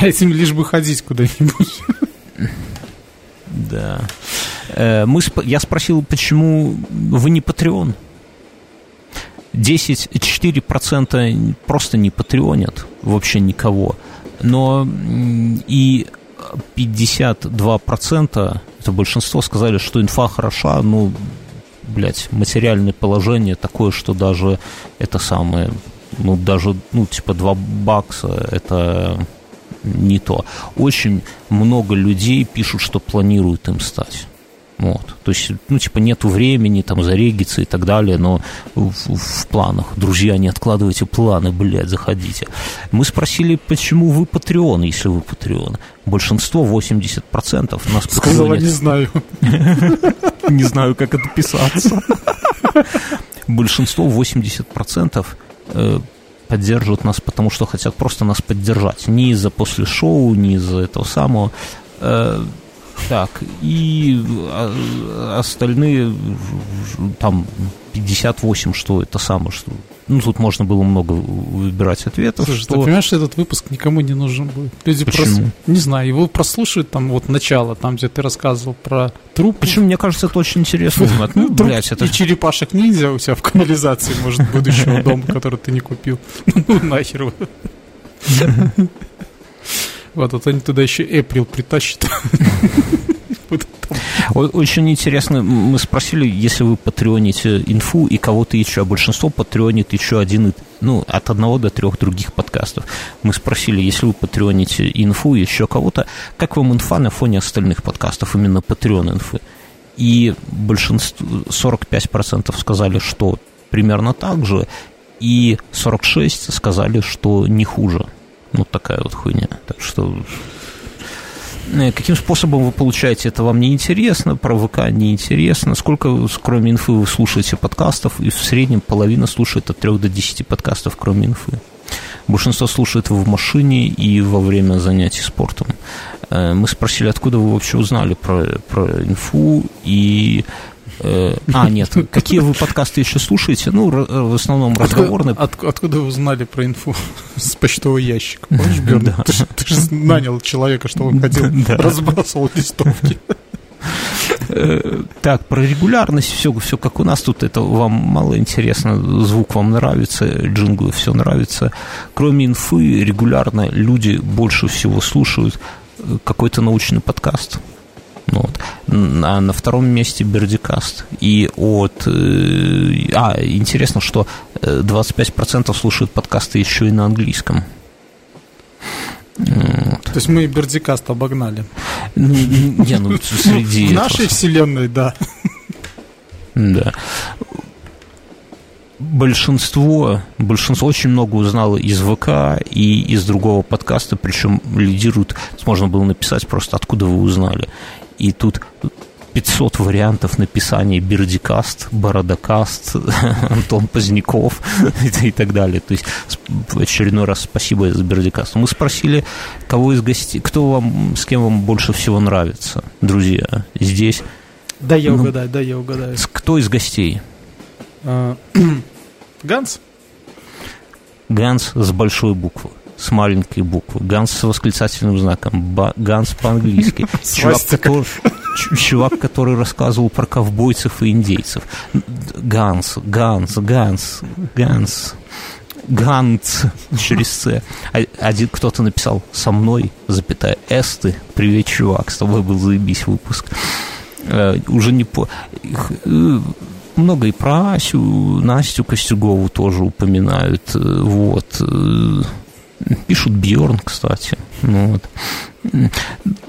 этим лишь бы ходить куда-нибудь. Да. Э, мы, я спросил, почему вы не Патреон? 10-4% просто не патреонят вообще никого. Но и 52%, это большинство, сказали, что инфа хороша, ну, блядь, материальное положение такое, что даже это самое ну, даже, ну, типа 2 бакса, это не то. Очень много людей пишут, что планируют им стать. Вот. То есть, ну, типа, нету времени там зарегиться и так далее, но в, в планах. Друзья, не откладывайте планы, блядь, заходите. Мы спросили, почему вы Патреон, если вы Патреон. Большинство, 80% нас Сказала, не знаю. Не знаю, как это писаться. Большинство, 80% Э, поддерживают нас, потому что хотят просто нас поддержать. Не из-за после шоу, не из-за этого самого. Так, и а, остальные там 58, что это самое, что ну, тут можно было много выбирать ответов. Слушай, что... ты понимаешь, что этот выпуск никому не нужен будет? Люди Почему? просто, не знаю, его прослушают там вот начало, там, где ты рассказывал про труп. Почему? Мне кажется, это очень интересно узнать. Ну, блядь, это... И черепашек ниндзя у тебя в канализации, может, будущего дома, который ты не купил. Ну, нахер. Вот, вот они туда еще Эприл притащат. Очень интересно, мы спросили, если вы патреоните инфу и кого-то еще, а большинство патреонит еще один, ну, от одного до трех других подкастов. Мы спросили, если вы патреоните инфу и еще кого-то, как вам инфа на фоне остальных подкастов, именно патреон инфы? И большинство, 45% сказали, что примерно так же, и 46 сказали, что не хуже. Ну, такая вот хуйня. Так что Э, каким способом вы получаете это, вам не интересно, про ВК не интересно, сколько, кроме инфы, вы слушаете подкастов, и в среднем половина слушает от 3 до 10 подкастов, кроме инфы. Большинство слушает в машине и во время занятий спортом. Э, мы спросили, откуда вы вообще узнали про, про инфу, и а, нет, какие вы подкасты еще слушаете? Ну, в основном разговорные. Откуда, откуда вы узнали про инфу с почтового ящика? Помнишь, Берн? Да. Ты, ты же нанял человека, что он ходил, да. разбрасывал листовки. Э, так, про регулярность, все, все как у нас тут, это вам мало интересно, звук вам нравится, джинглы, все нравится. Кроме инфы, регулярно люди больше всего слушают э, какой-то научный подкаст. Ну вот. А на втором месте Бердикаст. И от... Э, а, интересно, что 25% э, слушают подкасты еще и на английском. Вот. То есть мы Бердикаст обогнали. Ну, не, ну, среди... В нашей вселенной, да. Да большинство, большинство очень много узнало из ВК и из другого подкаста, причем лидируют, можно было написать просто, откуда вы узнали и тут 500 вариантов написания Бердикаст, Бородокаст, Антон Поздняков и, так далее. То есть в очередной раз спасибо за Бердикаст. Мы спросили, кого из гостей, кто вам, с кем вам больше всего нравится, друзья, здесь. Да, я ну, угадаю, да, я угадаю. Кто из гостей? А, Ганс? Ганс с большой буквы с маленькой буквы, Ганс с восклицательным знаком, Ганс по-английски, чувак который, чувак, который рассказывал про ковбойцев и индейцев, Ганс, Ганс, Ганс, Ганс, Ганц через С. А, один кто-то написал со мной, запятая, Эсты, привет, чувак, с тобой был заебись выпуск. Э, уже не по... Э, много и про Асю, Настю Костюгову тоже упоминают. Э, вот Пишут Бьорн, кстати. Ну, вот.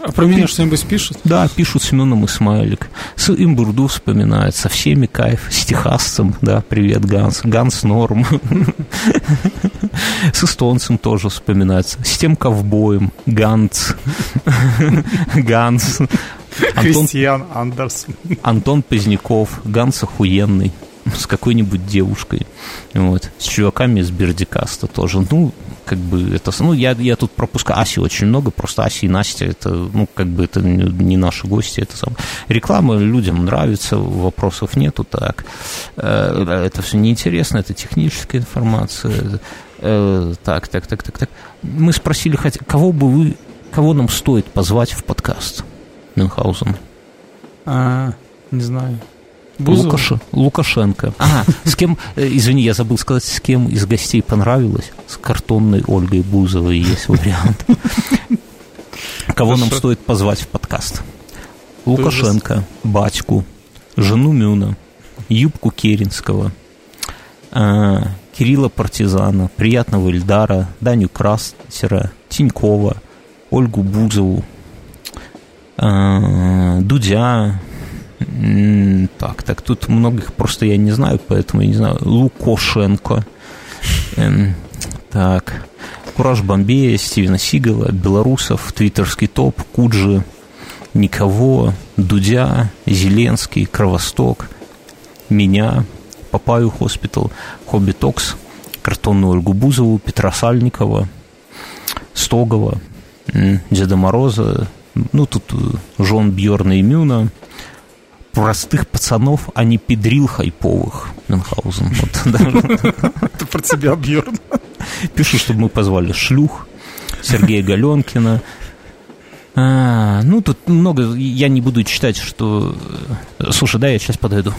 А про меня что-нибудь пишут? Да, пишут Семеном и Смайлик. С Имбурду вспоминают, со всеми кайф, с техасцем, да, привет, Ганс. Ганс Норм. С эстонцем тоже вспоминается. С тем ковбоем, Ганс. Ганс. Кристиан Андерсон. Антон Поздняков, Ганс охуенный с какой-нибудь девушкой, вот, с чуваками из Бердикаста тоже, ну, как бы это, ну, я, я тут пропускаю, Аси очень много, просто Аси и Настя, это, ну, как бы это не наши гости, это сам. Реклама людям нравится, вопросов нету, так, э, это все неинтересно, это техническая информация, э, так, так, так, так, так. Мы спросили, хотя, кого бы вы, кого нам стоит позвать в подкаст, Мюнхгаузен? А, не знаю. Лукаш... Лукашенко. А, с кем, э, извини, я забыл сказать, с кем из гостей понравилось? С картонной Ольгой Бузовой есть вариант. Кого нам стоит позвать в подкаст? Лукашенко, батьку, жену Мюна, Юбку Керенского, а, Кирилла Партизана, Приятного Ильдара, Даню Крастера, Тинькова, Ольгу Бузову, а, Дудя, так, так, тут многих просто я не знаю, поэтому я не знаю. Лукошенко. Эм, так. Кураж Бомбея, Стивена Сигала, Белорусов, Твиттерский топ, Куджи, Никого, Дудя, Зеленский, Кровосток, меня, Папаю Хоспитал, Hobby Talks, Картонную Ольгу Бузову, Петра Сальникова, Стогова, Деда Мороза, ну, тут э, Жон Бьорна и Мюна, простых пацанов, а не педрил хайповых. Мюнхгаузен. Это про тебя, Бьерн. Пишут, чтобы мы позвали шлюх, Сергея Галенкина. А, ну, тут много, я не буду читать, что... Слушай, да, я сейчас подойду.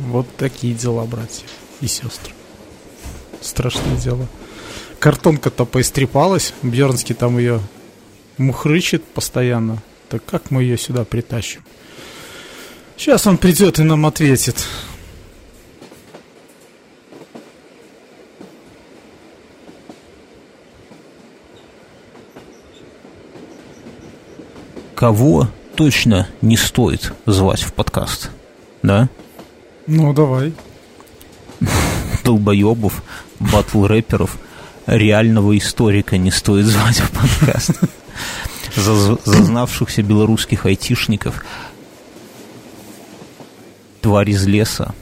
Вот такие дела, братья и сестры. Страшное дело. Картонка-то поистрепалась, Бьернский там ее мухрычит постоянно. Так как мы ее сюда притащим? Сейчас он придет и нам ответит. Кого точно не стоит звать в подкаст? Да? Ну, давай. Долбоебов, батл-рэперов, реального историка не стоит звать в подкаст зазнавшихся белорусских айтишников, тварь из леса.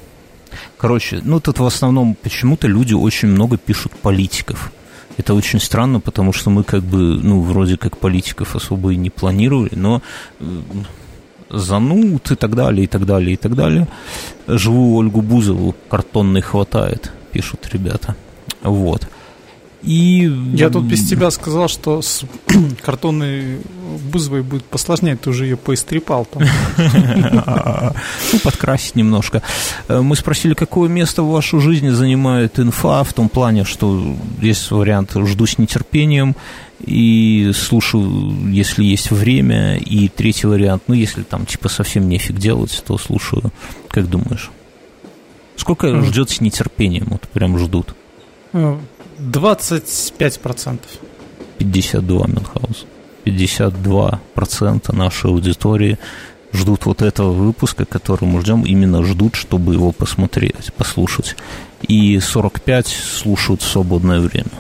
Короче, ну тут в основном почему-то люди очень много пишут политиков. Это очень странно, потому что мы как бы, ну, вроде как политиков особо и не планировали, но э, занут и так далее, и так далее, и так далее. Живую Ольгу Бузову картонной хватает, пишут ребята. Вот. И... Я тут без тебя сказал, что с картонной бузовой будет посложнее, ты уже ее поистрепал там. Ну, подкрасить немножко. Э, мы спросили, какое место в вашу жизни занимает инфа, в том плане, что есть вариант «жду с нетерпением», и слушаю, если есть время, и третий вариант, ну, если там, типа, совсем нефиг делать, то слушаю. Как думаешь? Сколько ждет с нетерпением? Вот прям ждут. Ну, 25%. 52 Мюнхгаус. 52% нашей аудитории ждут вот этого выпуска, который мы ждем, именно ждут, чтобы его посмотреть, послушать. И 45 слушают в свободное время.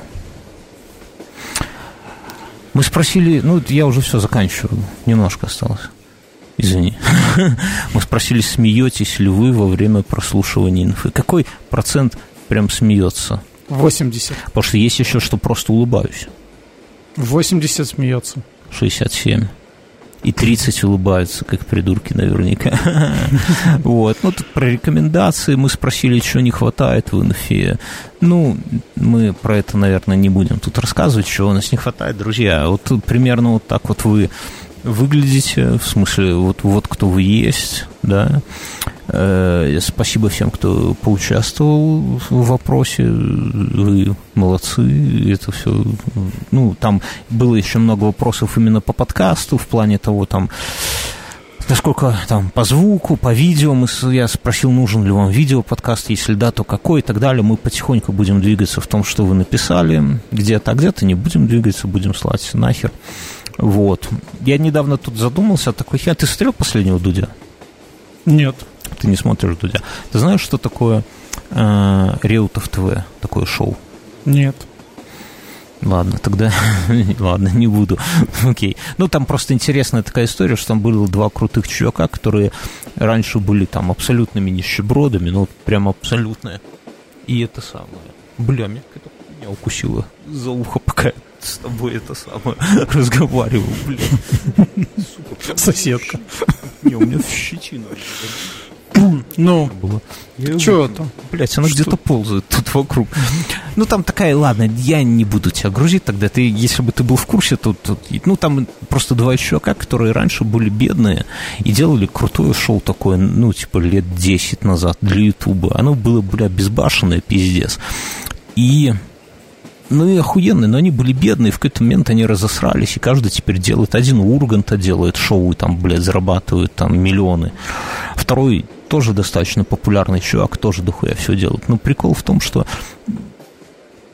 Мы спросили, ну, я уже все заканчиваю, немножко осталось. Извини. Мы спросили, смеетесь ли вы во время прослушивания инфы. Какой процент прям смеется? 80. Потому что есть еще, что просто улыбаюсь. 80 смеется. 67. И 30 улыбаются, как придурки наверняка. Вот. Ну, тут про рекомендации мы спросили, что не хватает в инфе. Ну, мы про это, наверное, не будем тут рассказывать, чего у нас не хватает, друзья. Вот примерно вот так вот вы выглядите, в смысле, вот, вот кто вы есть, да. Э, спасибо всем, кто поучаствовал в вопросе, вы молодцы, это все, ну, там было еще много вопросов именно по подкасту, в плане того, там, насколько там по звуку, по видео, мы, я спросил, нужен ли вам видео подкаст, если да, то какой и так далее. Мы потихоньку будем двигаться в том, что вы написали где-то, а где-то не будем двигаться, будем слать нахер. Вот. Я недавно тут задумался, такой хер, ты смотрел последнего Дудя? Нет. Ты не смотришь Дудя. Ты знаешь, что такое э, Реутов ТВ, такое шоу? Нет. Ладно, тогда, ладно, не буду. Окей. Ну, там просто интересная такая история, что там было два крутых чувака, которые раньше были там абсолютными нищебродами, ну, прям абсолютные. И это самое. Бля, меня меня укусила за ухо, пока я с тобой это самое разговаривал, бля. Сука, Соседка. Не, у меня щетина. Ну, было. что это? Блять, она где-то ползает тут вокруг. Ну, там такая, ладно, я не буду тебя грузить тогда. Ты, если бы ты был в курсе, то, то ну, там просто два чувака, которые раньше были бедные и делали крутое шоу такое, ну, типа, лет 10 назад для Ютуба. Оно было, бля, безбашенное, пиздец. И ну и охуенные, но они были бедные, в какой-то момент они разосрались, и каждый теперь делает. Один Урганта делает шоу, и там, блядь, зарабатывают там миллионы. Второй тоже достаточно популярный чувак, тоже дохуя все делает. Но прикол в том, что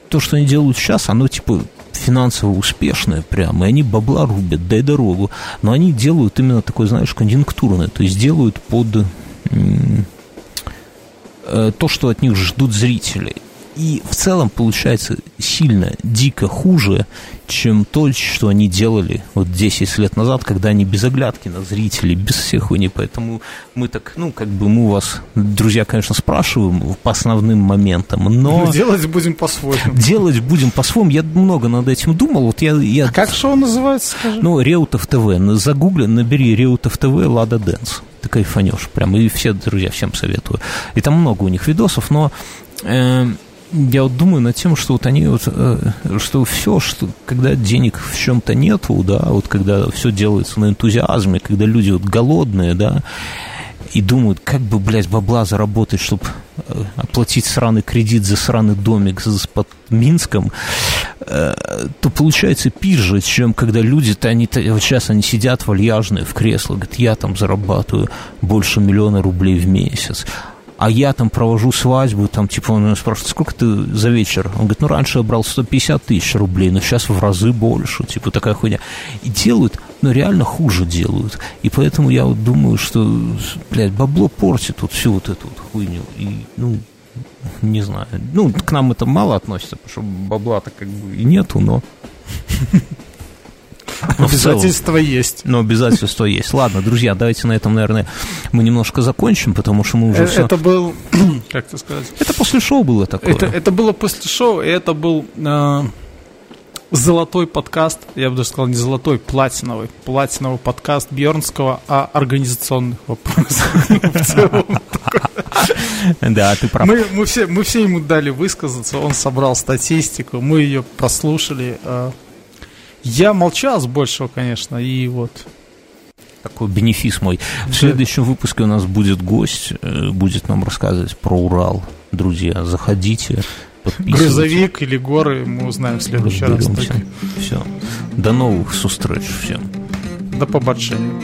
то, что они делают сейчас, оно типа финансово успешное прямо, и они бабла рубят, дай дорогу, но они делают именно такое, знаешь, конъюнктурное, то есть делают под э, то, что от них ждут зрители. И в целом получается сильно, дико хуже, чем то, что они делали вот 10 лет назад, когда они без оглядки на зрителей, без всех хуйни. Поэтому мы так, ну, как бы мы вас, друзья, конечно, спрашиваем по основным моментам, но... Ну, делать будем по-своему. Делать будем по-своему. Я много над этим думал. Вот я, я... А как шоу называется, скажи? Ну, Реутов ТВ. Загугли, набери Реутов ТВ, Лада Дэнс. Ты кайфанешь прям. И все, друзья, всем советую. И там много у них видосов, но... Э, я вот думаю над тем, что вот они вот, э, что все, что когда денег в чем-то нету, да, вот когда все делается на энтузиазме, когда люди вот голодные, да, и думают, как бы, блядь, бабла заработать, чтобы э, оплатить сраный кредит за сраный домик под Минском, э, то получается пизже, чем когда люди-то, они вот сейчас они сидят вальяжные в креслах, говорят, я там зарабатываю больше миллиона рублей в месяц, а я там провожу свадьбу, там, типа, он меня спрашивает, сколько ты за вечер? Он говорит, ну, раньше я брал 150 тысяч рублей, но сейчас в разы больше, типа, такая хуйня. И делают, но реально хуже делают. И поэтому я вот думаю, что, блядь, бабло портит вот всю вот эту вот хуйню. И, ну, не знаю. Ну, к нам это мало относится, потому что бабла-то как бы и нету, но... Но обязательства есть. Но обязательства есть. Ладно, друзья, давайте на этом, наверное, мы немножко закончим, потому что мы уже это, все... Это был, как это сказать? Это после шоу было такое. Это, это было после шоу, и это был э, золотой подкаст, я бы даже сказал, не золотой, платиновый. Платиновый подкаст Бьернского о организационных вопросах. Да, ты прав. Мы, мы, все, мы все ему дали высказаться, он собрал статистику, мы ее прослушали. Я молчал с большего, конечно, и вот такой бенефис мой. В следующем выпуске у нас будет гость, э, будет нам рассказывать про Урал. Друзья, заходите, Грузовик или горы мы узнаем в следующий раз. Все. До новых встреч всем. До побачення.